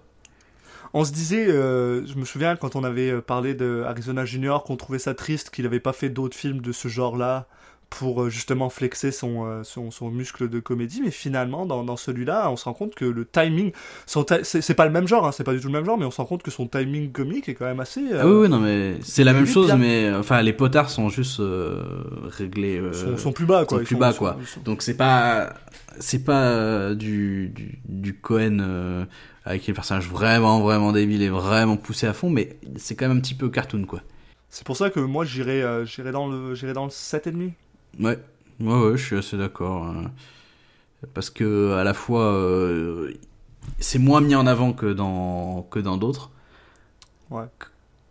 On se disait, euh, je me souviens quand on avait euh, parlé de Arizona Junior, qu'on trouvait ça triste qu'il n'avait pas fait d'autres films de ce genre-là pour euh, justement flexer son, euh, son, son muscle de comédie, mais finalement dans, dans celui-là, on se rend compte que le timing, c'est pas le même genre, hein, c'est pas du tout le même genre, mais on se rend compte que son timing comique est quand même assez. euh, Ah oui, oui, non, mais c'est la même chose, bien. mais euh, enfin, les potards sont juste euh, réglés. euh, sont, sont plus bas quoi. sont plus sont- bas, quoi. Donc c'est pas c'est pas euh, du, du du Cohen euh, avec les personnages vraiment vraiment débiles et vraiment poussés à fond, mais c'est quand même un petit peu cartoon, quoi. C'est pour ça que moi euh, j'irais dans le j'irais dans le 7,5. Ouais, ouais, ouais, je suis assez d'accord. hein. Parce que à la fois, euh, c'est moins mis en avant que dans que dans d'autres. Ouais.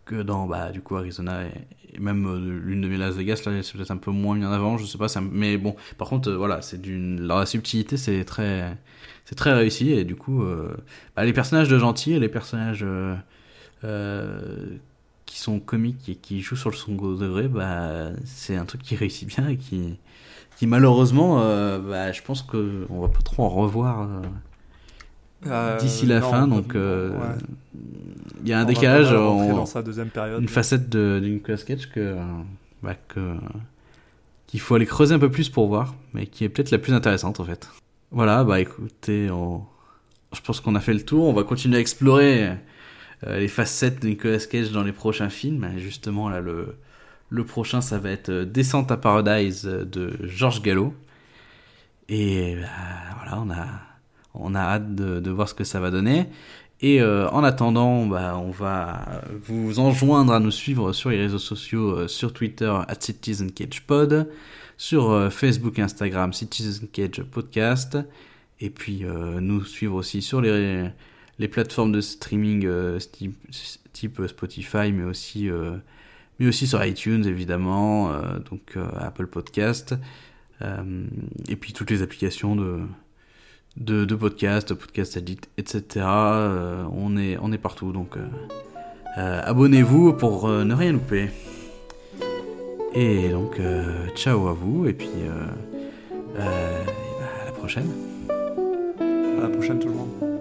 Que dans bah du coup Arizona et, et même euh, l'une de mes Las Vegas là, c'est peut-être un peu moins mis en avant. Je sais pas, ça, mais bon. Par contre, euh, voilà, c'est d'une la subtilité, c'est très c'est très réussi et du coup, bah, les personnages de gentils et les personnages qui sont comiques et qui jouent sur le second degré, bah, c'est un truc qui réussit bien et qui, qui malheureusement, euh, bah, je pense que on va pas trop en revoir euh, Euh, d'ici la non, fin. on- Donc, ouais. il y a un On décalage, quand même rentrer on- dans sa deuxième période. une facette de Nicolas Cage que, bah, que qu'il faut aller creuser un peu plus pour voir, mais qui est peut-être la plus intéressante en fait. Voilà, bah écoutez, on- je pense qu'on a fait le tour. On va continuer à explorer les facettes de Nicolas Cage dans les prochains films. Justement, là, le, le prochain, ça va être euh, Descente à Paradise euh, de Georges Gallo. Et bah, voilà, on a, on a hâte de, de voir ce que ça va donner. Et euh, en attendant, bah, on va vous enjoindre à nous suivre sur les réseaux sociaux, euh, sur Twitter, at CitizenCagePod, sur euh, Facebook et Instagram, Citizen Cage Podcast, et puis euh, nous suivre aussi sur les, les plateformes de streaming euh, type, type Spotify, mais aussi, euh, mais aussi sur iTunes, évidemment, euh, donc Apple Podcast, et puis toutes les applications de de, podcasts, podcast addict, etc. On, est, on est partout, donc abonnez-vous pour ne rien louper. Et donc, ciao à vous, et puis bah, à la prochaine. À la prochaine tout le monde.